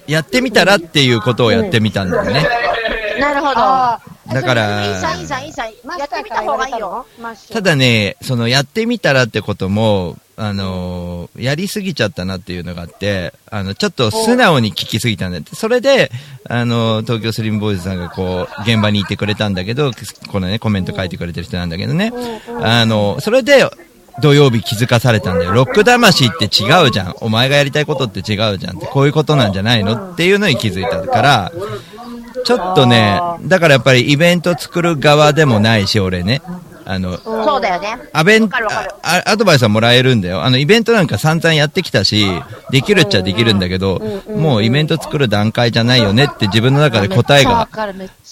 やってみたらっていうことをやってみたんだよね。
なるほど。
だから
いいじゃん、いいじゃん、いいじゃん。
マ
やってみた方がいいよ。
た
だね、そのやってみたらってことも、あのーやりすぎちゃったなっていうのがあって、あの、ちょっと素直に聞きすぎたんだって。それで、あのー東京スリムボーイズさんがこう、現場に行ってくれたんだけど、このね、コメント書いてくれてる人なんだけどね。あの、それで、土曜日気づかされたんだよ。ロック魂って違うじゃん。お前がやりたいことって違うじゃんって。こういうことなんじゃないのっていうのに気づいたから、ちょっとね、だからやっぱりイベント作る側でもないし、俺ね。あの、
そうだよね。
アベンアドバイスはもらえるんだよ。あの、イベントなんか散々やってきたし、できるっちゃできるんだけど、もうイベント作る段階じゃないよねって自分の中で答えが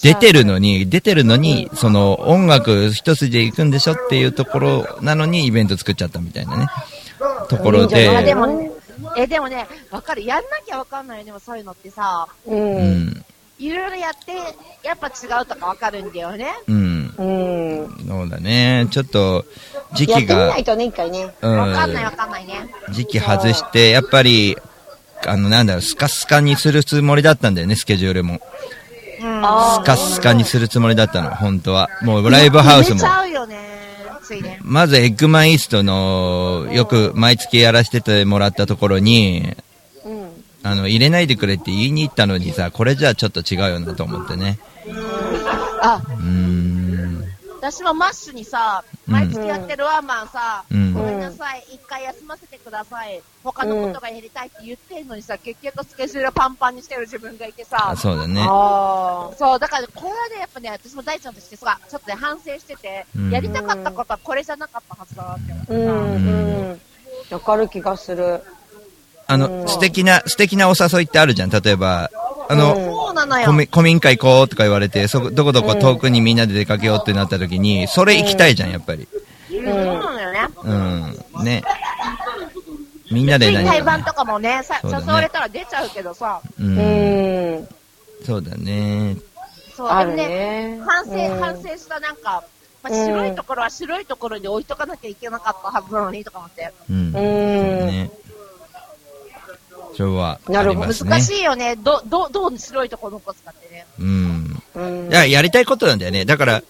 出てるのに、出てるのに、その音楽一筋で行くんでしょっていうところなのにイベント作っちゃったみたいなね、ところで
で、もね、え、でもね、わかる。やんなきゃわかんないよね、でもそういうのってさ、
う。
うんん、
いろいろやって、やっぱ違うとかわかるんだよね。
うん、
うん。
そうだね、ちょっと時期
やってみな
が
い、とね、一回ね。
うん
わかんないわかんないね。
時期外して、やっぱり、あの、なんだろう、スカスカにするつもりだったんだよね、スケジュールも。
うん。
スカスカにするつもりだったの、本当は。もうライブハウスも
埋めち。ゃうよね。ついね。
まずエッグマンイーストの、よく毎月やらせててもらったところに、
うん。
あの、入れないでくれって言いに行ったのにさ、これじゃあちょっと違うよなと思ってね。
あ、
うーん。
私もマッシュにさ、
うん
毎月やってるワンマンさ、
うん
ごめんなさい、一回休ませてください。他のことがやりたいって言ってんのにさ、結局スケジュールパンパンにしてる自分がいてさ
あ、そうだね。
あ
そう、だからこれはね、やっぱね、私も大ちゃんとしてさ、ちょっとね、反省してて、
うん
やりたかったことはこれじゃなかったはずだなって思って
ー。う
さ。
ん、うん。わかる気がする。
あの、素敵な、素敵なお誘いってあるじゃん。例えば、あの、
そうなのよ。
古民家行こうとか言われて、そこ、どこどこ遠くにみんなで出かけようってなった時に、それ行きたいじゃん、やっぱり。
そうなのよね。
うん。ね。みんなで何
対バン
か、
とかもね、誘われたら出ちゃうけどさ、
う。
うんん。
そうだね。
そう、
ある
ね、
ね。
反省、
うん
反省したなんか、まあ、
うん
白いところは白いところに置いとかなきゃいけなかったはずなのにとか思って。
うん。
うん。
ね。それは、あ
なるほど。
難しいよね。ど、ど、どう白いところ残すかってね。
うん。
うん
いや、やりたいことなんだよね。だから、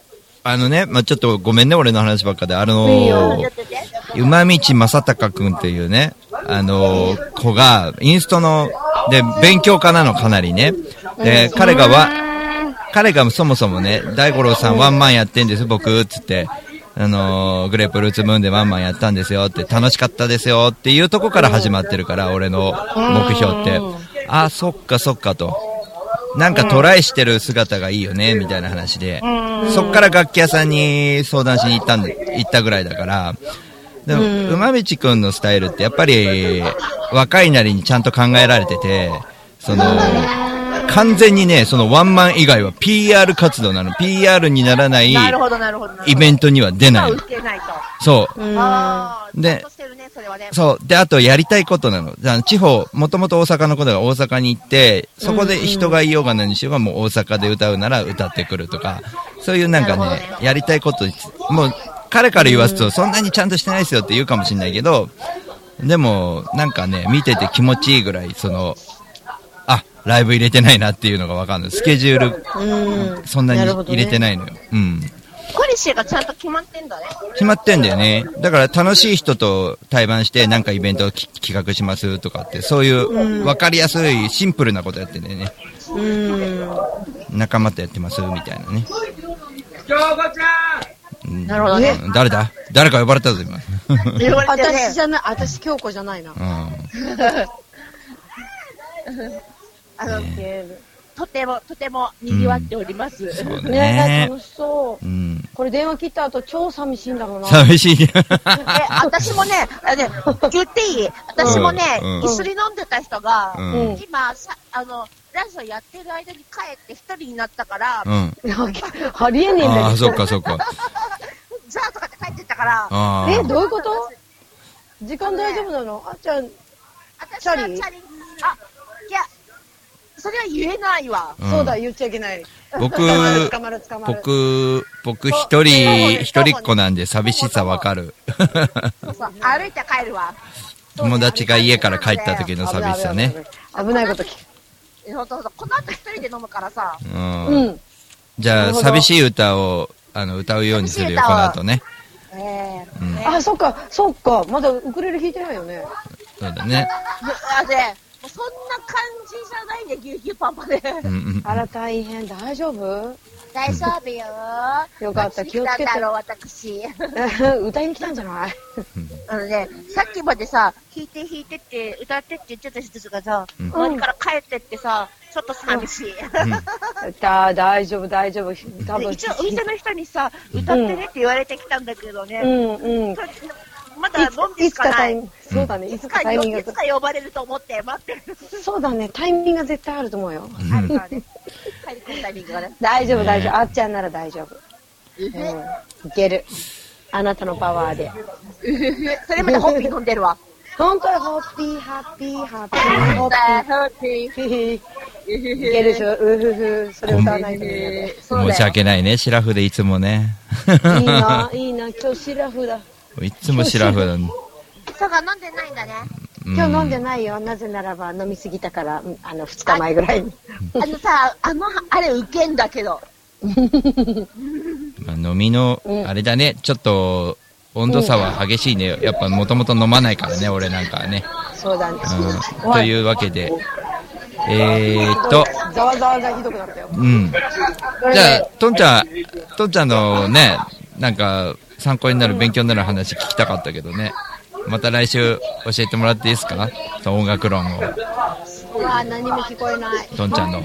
あのね、まあ、ちょっとごめんね、俺の話ばっかで。あの
いいよ
やってて。
馬道正隆くんっていうね、あの子が、インストの、で、勉強家なの、かなりね。で、彼がわ、彼がそもそもね、大五郎さんワンマンやってんです、僕、つって。あのーグレープルーツムーンでワンマンやったんですよって、楽しかったですよっていうとこから始まってるから、俺の目標って。あ、そっかそっかと。なんかトライしてる姿がいいよね、みたいな話で。そっから楽器屋さんに相談しに行ったんで、行ったぐらいだから。でも、馬道くんのスタイルってやっぱり、若いなりにちゃんと考えられてて、その、完全にね、そのワンマン以外は PR 活動なの。PR にならない
なるほど、なるほど。
イベントには出ない
打。てないと。
そう。
ああ、
で
そ
う。で、あとやりたいことなの。地方、もともと大阪のことが大阪に行って、そこで人がいようが何しようがもう大阪で歌うなら歌ってくるとか、そういうなんかね、
なるほど
やりたいこと、もう、彼から言わすと、そんなにちゃんとしてないですよって言うかもしれないけど、でも、なんかね、見てて気持ちいいぐらい、その、あ、ライブ入れてないなっていうのがわかんない。スケジュール、
うん。
そんなに入れてないのよ。うん。
ポリシーがちゃんと決まってんだね。
決まってんだよね。だから楽しい人と対バンしてなんかイベントをき企画しますとかって、そういう分かりやすいシンプルなことやってんだよね。
うん。
仲間とやってますみたいなね。うん
なるほどね。
うん誰だ？誰か呼ばれたぞ、今。
言われてね
私じゃない、私京子じゃないな。
うん。
あの、
ね
とても、とても賑わっております。
そう
え、
ね。
楽しそう
う。ん。
これ電話切った後超寂しいんだろうな。
寂しい。
え、私もね、あね、言っていい？私もね、
うん
一緒に飲んでた人が、
うん
今さ、あの、ラジオやってる間に帰って一人になったから、
うん。
ありえねえんだ
ああ、
けど。
そっかそっか。
じゃあとかって帰ってったから、
あ
え、どう
あ。
いうこと？時間大丈夫なの？あっちゃん、
チャリ？ン、
チャリ
あ、それは言えないわ。
うん
そうだ、言っちゃいけない。
僕、
捕まる、捕まる。
僕、僕一人、一人っ子なんで寂しさわかる。
そうそう、歩いて帰るわ。
友達が家から帰った時の寂しさね。
危ない。危ないこと聞
えそうそうそう、この後一人で飲むからさ。
う。
く。うんん。
じゃあ、
なるほど
寂しい歌を、あの、歌うようにするよ、この後ね。
ええ
うん。
あ、そっか、そっか。まだウクレレ弾いてないよね。
そうだね。
あで、そんな感じじゃないんで、ぎゅうぎゅうパンパンで。
うんうん。
あら、大変。大丈夫？
大丈夫よ。
よかった気をつけて
ろう、私。
歌いに来たんじゃない？
あのね、さっきまでさ、弾いて弾いてって、歌ってって言ってた人がさ、
うん
周りから帰ってってさ、ちょっと寂しい。
だ大丈夫、大丈夫。多分。
で一応、お店の人にさ、歌ってねって言われてきたんだけどね、
うん、うん。
まだ飲んで
い
しかない。
つかタイミング、そうだね、いつ
か
かタイミング
いつか呼ばれると思って待ってる。
そうだね、タイミングが絶対あると思うよ。
うん
あるからね。帰り込むタイミングがね。
大丈夫、
ね
大丈夫。あっちゃんなら大丈夫。うん。いける。あなたのパワーで。
それまでホッピー飲んでるわ。
本当にホッピー、ハッピー、ハッピー、ホッピー。いけるでしょ、うふふ。それ歌わないと。
申し訳ないね、シラフでいつもね。
いいな、いいな、今日シラフだ。
いつもシラフだ。
そうか、飲んでないんだね。
今日飲んで
い。
ないよ。なぜならば飲みすぎたから、うんあの、二日前ぐらいに。
あのさ、あの、あれウケんだけど。
まあ飲みの
う、ん
あれだね、ちょっと、温度差は激しいね。やっぱもともと飲まないからね、俺なんかはね。
そうだね。
うん。というわけで、えーっと、
ざわざわがひどくなったよ。
うん。じゃあ、トンちゃん、トンちゃんのね、なんか、参考になる、勉強になる話聞きたかったけどね。また来週教えてもらっていいですか？その音楽論を、
うわ何も聞こえない。
トンちゃんの。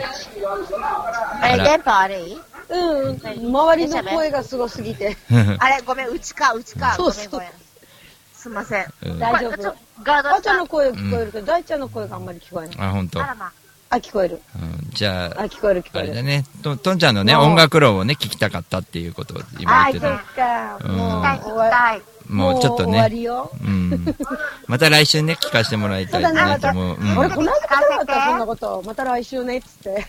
あれ、電波悪い
うん。周りの声がすごすぎて。
あれ、ごめん、うちか、うちか。
そうそう
ごめん、ごめん。すいません。
うん
大丈夫
これちょっとガー
ちゃんの声聞こえるけど、大ちゃんの声があんまり聞こえない。
あ、本当。
あらま。
あ、聞こえる。
うんじゃ
あ、
あ、
聞こえる聞こえる。
あれだね、トトンちゃんのね、音楽論をね、聞きたかったっていうことを今言って
そ
た
っ。か。もう
うん
聞きたい、聞きたい。
もうちょっとね、
りよ。
うん。また来週ね、聞かせてもらいたい。なと思う。うん
俺、この間聞かなかった、そんなこと。また来週ね、っつって。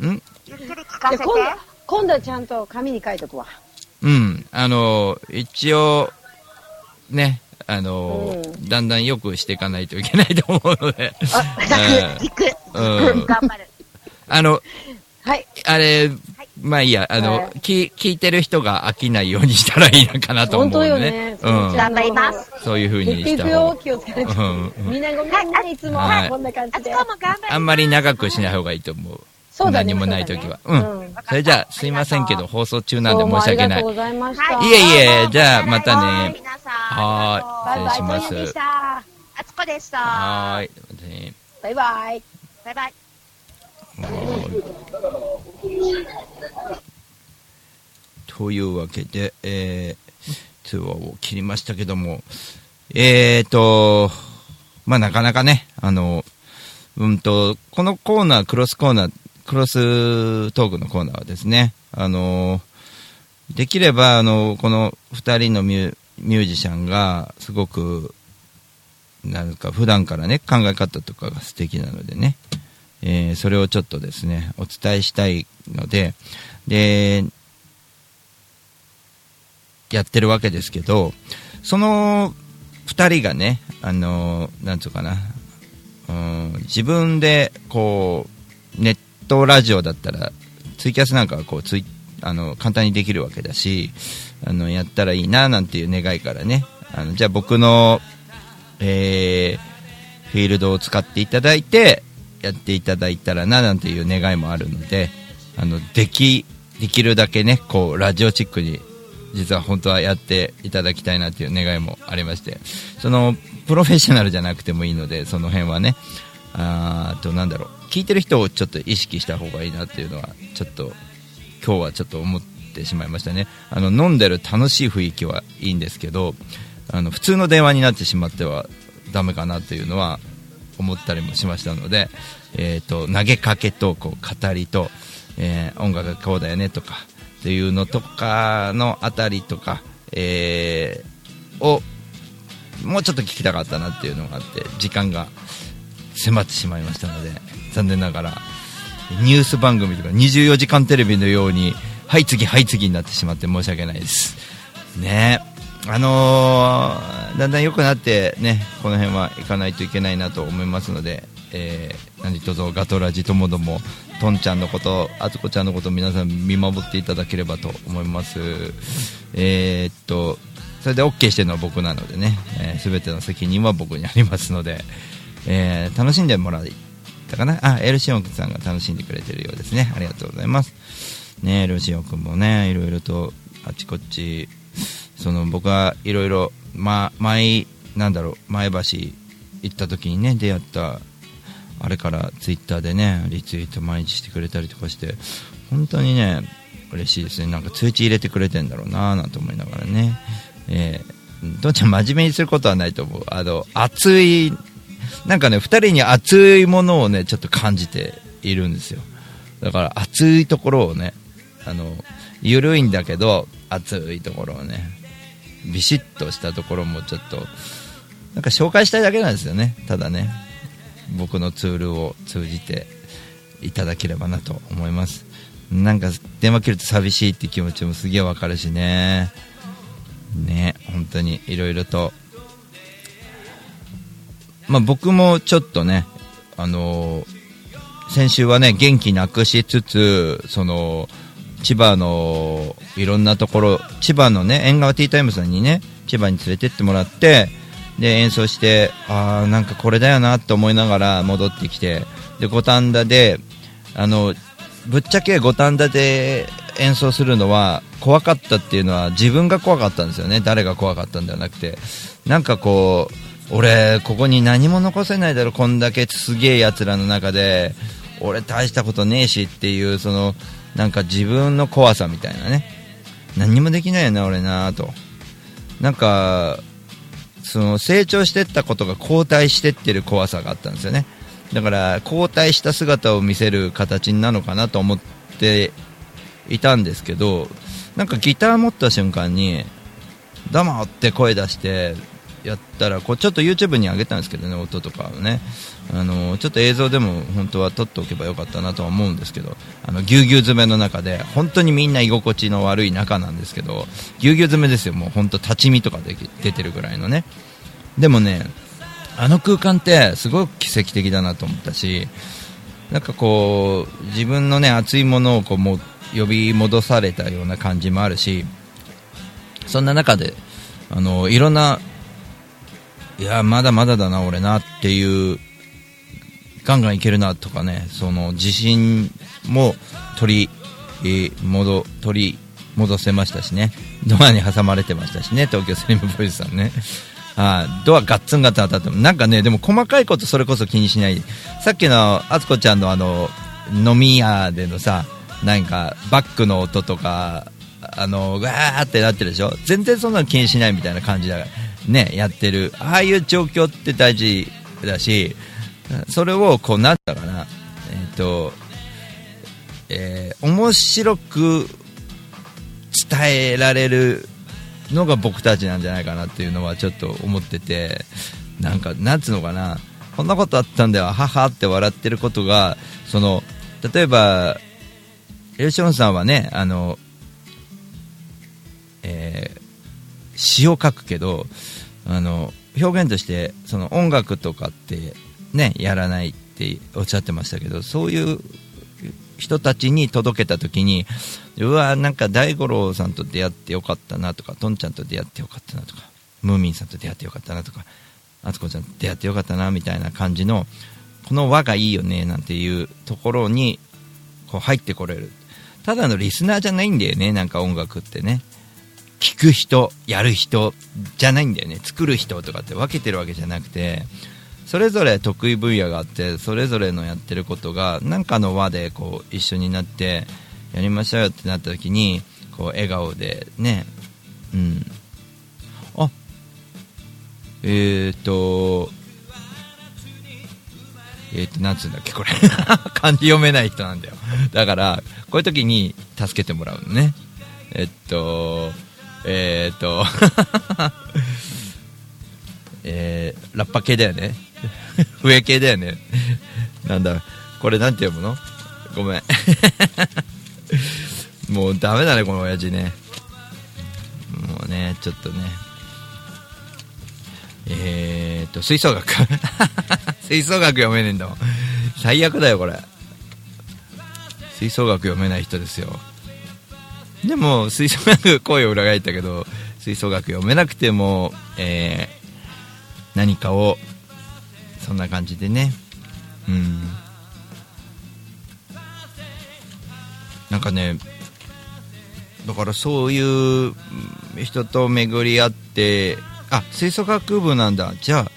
うん？
ゆっくり聞かせて。
で今度、今度はちゃんと紙に書いとくわ。
うん。あの、一応、ね、あの、
う
だんだん良くしていかないといけないと思うので。
あ、
行く。
うん。
頑張る。
あの、
はい。
あれ、まあいいや、あの、
はい
聞聞いてる人が飽きないようにしたらいいのかなと思う
本当よ
のね
ね。。
うん。
頑張ります。
そういう風
言っていく
にした方。
気をつけて。
うんうん
みんなごめんね、いつも
はい。
こんな感じで
あ
んまり長くしない方がいいと思う。
そうだね
何もない時は。う
そう
ん。それじゃあ、すいませんけど、放送中なんで申し訳ない
ありがとう。ございました。
はい
いえいえじゃあまたね。はーい
バイバイ、
失礼します。
あつこでした。
はーい。ね
バイバイ。
バイバイ。
というわけで、えー、通話を切りましたけども、えーと、まあなかなかね、あの、うんと、このコーナー、クロスコーナー、クロストークのコーナーはですね、あの、できれば、あの、この二人のミュミュージシャンが、すごく、なんか普段からね、考え方とかが素敵なのでね、えーそれをちょっとですね、お伝えしたいので、で、やってるわけですけど、その二人がね、あの、なんつうかな、うん、自分で、こう、ネットラジオだったら、ツイキャスなんかはこう、ツイあの、簡単にできるわけだし、あの、やったらいいな、なんていう願いからね、あの、じゃあ僕の、えー、フィールドを使っていただいて、やっていただいたらな、なんていう願いもあるので、あの、でき、できるだけね、こう、ラジオチックに、実は本当はやっていただきたいなっていう願いもありまして、その、プロフェッショナルじゃなくてもいいので、その辺はね、あーと、なんだろう、聞いてる人をちょっと意識した方がいいなっていうのは、ちょっと、今日はちょっと思ってしまいましたね。あの、飲んでる楽しい雰囲気はいいんですけど、あの、普通の電話になってしまってはダメかなっていうのは思ったりもしましたので、えっ、と、投げかけと、こう、語りと、えー音楽がこうだよねとか、っていうのとかのあたりとか、えーを、もうちょっと聞きたかったなっていうのがあって時間が迫ってしまいましたので残念ながらニュース番組とか24時間テレビのようにはい次はい次になってしまって申し訳ないです。ね。あのーだんだん良くなってねこの辺は行かないといけないなと思いますので、えー何卒ガトラジともどもとんちゃんのことあつこちゃんのこと皆さん見守っていただければと思います。えーっとそれで OK してるのは僕なのでね、えー、全ての責任は僕にありますので、えー楽しんでもらったかな？あエルシオンさんが楽しんでくれてるようですね。ありがとうございます。ねエルシオン君もねいろいろとあちこちその僕はいろいろま前なんだろう前橋行った時にね出会ったあれからツイッターでねリツイート毎日してくれたりとかして本当にね嬉しいですね。なんか通知入れてくれてんだろうななんて思いながらね。えー、どんちゃん真面目にすることはないと思う。あの熱いなんかね2人に熱いものをねちょっと感じているんですよ。だから熱いところをねあの緩いんだけど熱いところをねビシッとしたところもちょっとなんか紹介したいだけなんですよね。ただね僕のツールを通じていただければなと思います。なんか電話切ると寂しいって気持ちもすげえわかるしね。ね本当にいろいろと。まあ僕もちょっとねあのー先週はね元気なくしつつその千葉のいろんなところ千葉のね縁側ティータイムさんにね千葉に連れてってもらってで演奏してああなんかこれだよなと思いながら戻ってきてで五反田であのぶっちゃけ五反田で演奏するのは怖かったっていうのは自分が怖かったんですよね。誰が怖かったんではなくて。なんかこう俺ここに何も残せないだろこんだけすげえやつらの中で俺大したことねえしっていうそのなんか自分の怖さみたいなね。何にもできないよな俺なと。なんかその成長してったことが後退してってる怖さがあったんですよね。だから後退した姿を見せる形なのかなと思っていたんですけどなんかギター持った瞬間に「どうも!」って声出してやったらこうちょっと YouTube に上げたんですけどね音とかをね。あのちょっと映像でも本当は撮っておけばよかったなとは思うんですけどあのぎゅうぎゅう詰めの中で本当にみんな居心地の悪い中なんですけどぎゅうぎゅう詰めですよ。もう本当立ち見とかで出てるぐらいのね。でもねあの空間ってすごく奇跡的だなと思ったしなんかこう自分のね熱いものをこうも呼び戻されたような感じもあるしそんな中であのいろんないやまだまだだな俺なっていうガンガンいけるなとかねその自信も取り、戻取り戻せましたしね。ドアに挟まれてましたしね東京スリムボイスさんね。はいドアガッツンガツン当たっても。なんかねでも細かいことそれこそ気にしない。さっきのあつこちゃんのあの飲み屋でのさなんかバックの音とかあのわーってなってるでしょ。全然そんなの気にしないみたいな感じだからねやってる。ああいう状況って大事だしそれをこうなんだかな。えっ、とえー面白く伝えられるのが僕たちなんじゃないかなっていうのはちょっと思っててなんかなんつうのかな。こんなことあったんだよ。ははって笑ってることがその例えばエルションさんはねあのえー詩を書くけどあの表現としてその音楽とかってねやらないっておっしゃってましたけどそういう人たちに届けた時にうわなんか大五郎さんと出会ってよかったなとかとんちゃんと出会ってよかったなとかムーミンさんと出会ってよかったなとかあつこちゃんと出会ってよかったなみたいな感じのこの輪がいいよねなんていうところにこう入ってこれる。ただのリスナーじゃないんだよねなんか音楽ってね。聞く人やる人じゃないんだよね。作る人とかって分けてるわけじゃなくてそれぞれ得意分野があってそれぞれのやってることが何かの輪でこう一緒になってやりましょうよってなった時にこう笑顔でねうん。あえー、っとえー、っとなんつうんだっけこれ。漢字読めない人なんだよ。だからこういう時に助けてもらうのね。えっとえー、っ とえー、ラッパ系だよね。笛系だよね。なんだこれなんて読むの？ごめん。もうダメだねこの親父ね。もうねちょっとね。えー、っと吹奏楽。吹奏楽読めねえんだもん最悪だよこれ。吹奏楽読めない人ですよ。でも吹奏楽声を裏返ったけど吹奏楽読めなくても、えー、何かをそんな感じでね。うん。なんかねだからそういう人と巡り合ってあ吹奏楽部なんだ。じゃあ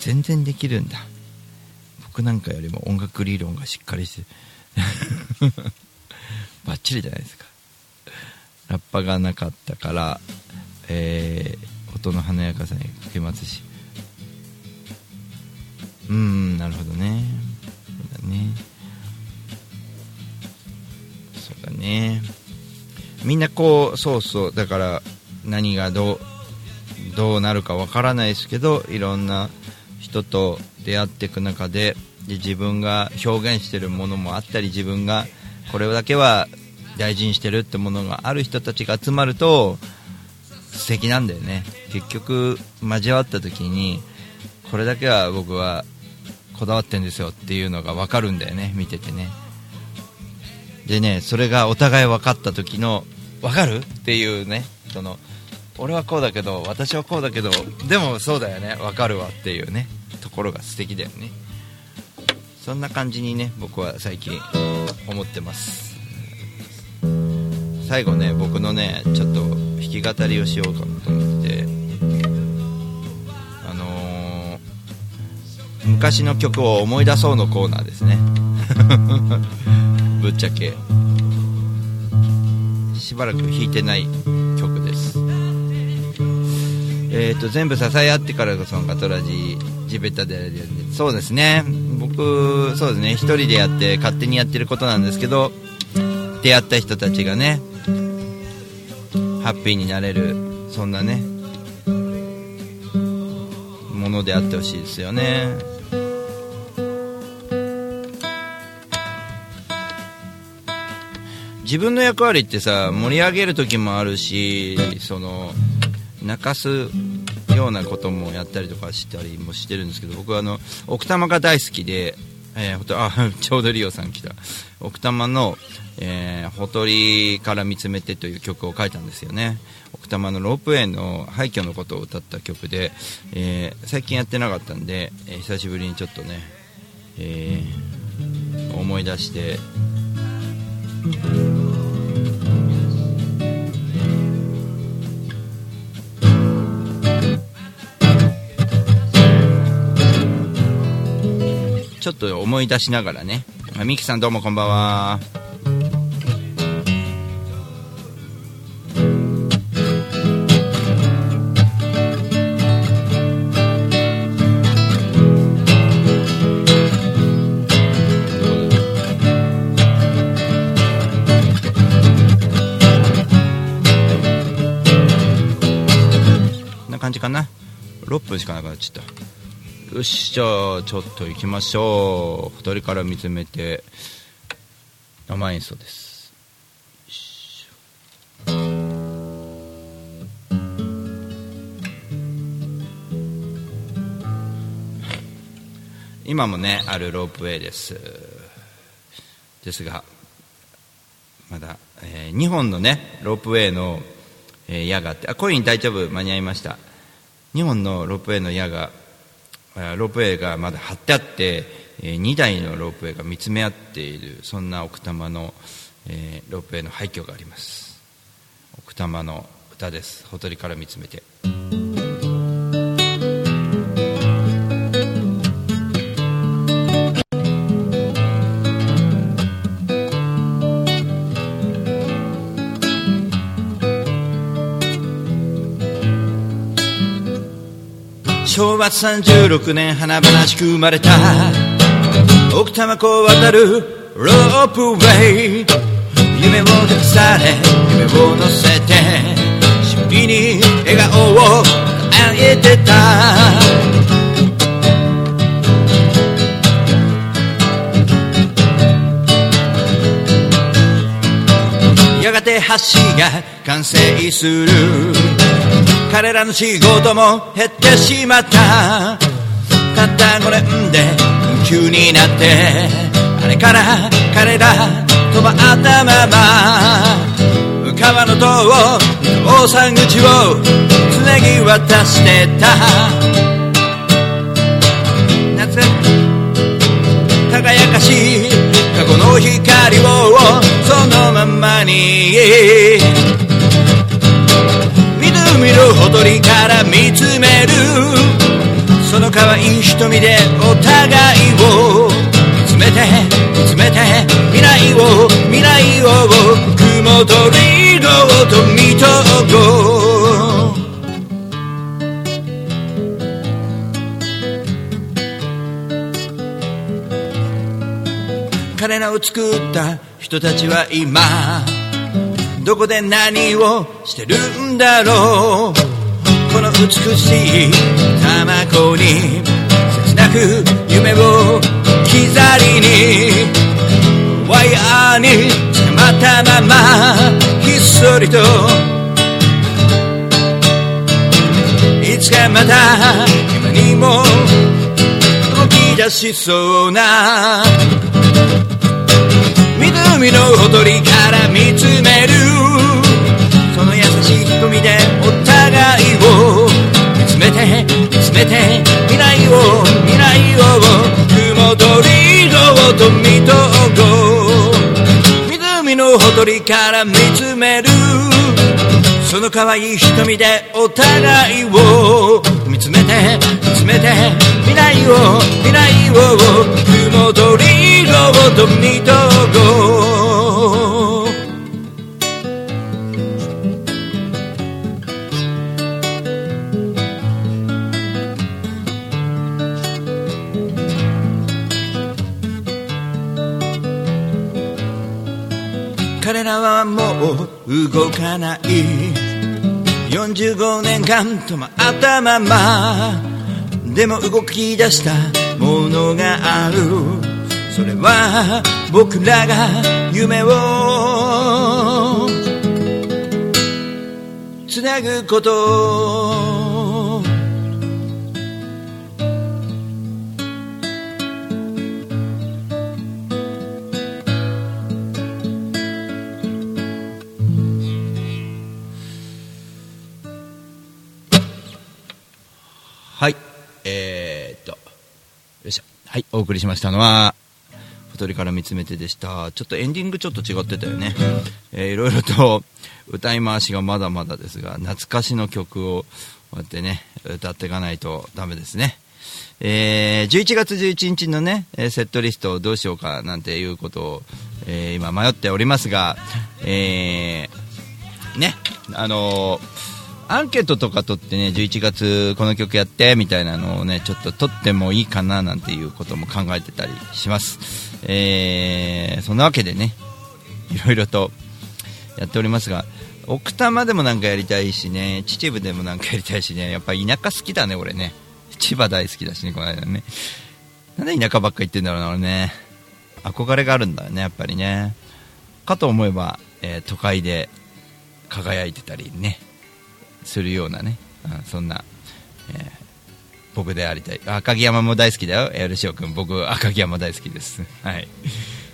全然できるんだ。僕なんかよりも音楽理論がしっかりして バッチリじゃないですか。ラッパがなかったから、えー、音の華やかさにかけますし。うんなるほどね。そうだね。そうだね。みんなこうそうそうだから何がどうどうなるかわからないですけどいろんな人と出会っていく中でで自分が表現してるものもあったり自分がこれだけは大事にしてるってものがある人たちが集まると素敵なんだよね。結局交わった時にこれだけは僕はこだわってんですよっていうのが分かるんだよね。見ててね。でねそれがお互い分かった時の分かる？っていうねその俺はこうだけど私はこうだけどでもそうだよね分かるわっていうねところが素敵だよね。そんな感じにね僕は最近思ってます。最後ね僕のねちょっと弾き語りをしようかなと思って。昔の曲を思い出そうのコーナーですね。ぶっちゃけ。しばらく弾いてない曲です。えーと、全部支え合ってからこそのガトラジ地べたでそうですね。僕そうですね。一人でやって勝手にやってることなんですけど出会った人たちがねハッピーになれるそんなねであってほしいですよね。自分の役割ってさ盛り上げる時もあるしその泣かすようなこともやったりとかしたりもしてるんですけど僕はあの奥多摩が大好きで、えー、あちょうどリオさん来た。奥多摩の、えー、ほとりから見つめてという曲を書いたんですよね。奥多摩のロープウェイの廃墟のことを歌った曲で、えー、最近やってなかったんで、えー、久しぶりにちょっとね、えー、思い出して。ちょっと思い出しながらね。ミキさんどうもこんばんは。な感じかな？6分しかなくなっちゃった。よしじゃあちょっと行きましょう。2人から見つめて生演奏です。今もねあるロープウェイです。ですがまだ、えー、2本のねロープウェイの、えー、矢があってあコイン大丈夫？間に合いました。2本のロープウェイの矢がロープウェイがまだ張ってあって2台のロープウェイが見つめ合っているそんな奥多摩の、ロープウェイの廃墟があります。奥多摩の歌です。ほとりから見つめて。昭和36年華々しく生まれた奥多摩湖を渡るロープウェイ。夢を託され夢を乗せてしぶりに笑顔をあえてた。やがて橋が完成する。彼らの仕事も減ってしまった。たった5年で急になってあれから彼ら止まったまま川の塔を大山口をつなぎ渡してた。夏輝かしい過去の光をそのままに。のほとりから見つめる。その可愛い瞳でお互いを。見つめて見つめて未来を。未来を雲とリードと見とこう彼らを作った人たちは今。どこで何をしてるんだろう。この美しい卵に切なく夢を置き去りにワイヤーに捕まったままひっそりといつかまた今にも動き出しそうな海のほとりから見つめる。その優しい瞳でお互いを。見つめて見つめて未来を未来を。雲とリードと見とこう。湖のほとりから見つめる。その可愛い瞳でお互いを見つめて見つめて未来を未来を雲とリードと見とこう彼らはもう動かない。45年間止まったままでも動き出したものがある。それは僕らが夢をつなぐこと。はい、お送りしましたのは、小鳥から見つめてでした。ちょっとエンディングちょっと違ってたよね。えー、いろいろと歌い回しがまだまだですが、懐かしの曲をこうやってね、歌っていかないとダメですね。えー、11月11日のね、セットリストをどうしようかなんていうことを、えー今迷っておりますが、えー、ね、あのーアンケートとか取ってね、11月この曲やってみたいなのをね、ちょっと取ってもいいかななんていうことも考えてたりします。えー、そんなわけでね、いろいろとやっておりますが、奥多摩でもなんかやりたいしね、秩父でもなんかやりたいしね、やっぱ田舎好きだね、俺ね。千葉大好きだしね、この間ね。なんで田舎ばっか行ってんだろうな、俺ね。憧れがあるんだよね、やっぱりね。かと思えば、えー都会で輝いてたりね、するようなね、うん、そんな、えー、僕でありたい。赤城山も大好きだよ、えー、く君僕赤城山大好きです。はい。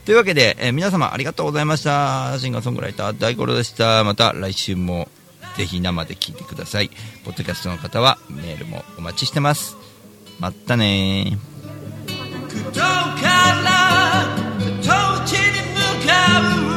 というわけで、えー、皆様ありがとうございました。シンガーソングライター大五郎でした。また来週もぜひ生で聴いてください。ポッドキャストの方はメールもお待ちしてます。まったねからに向かう？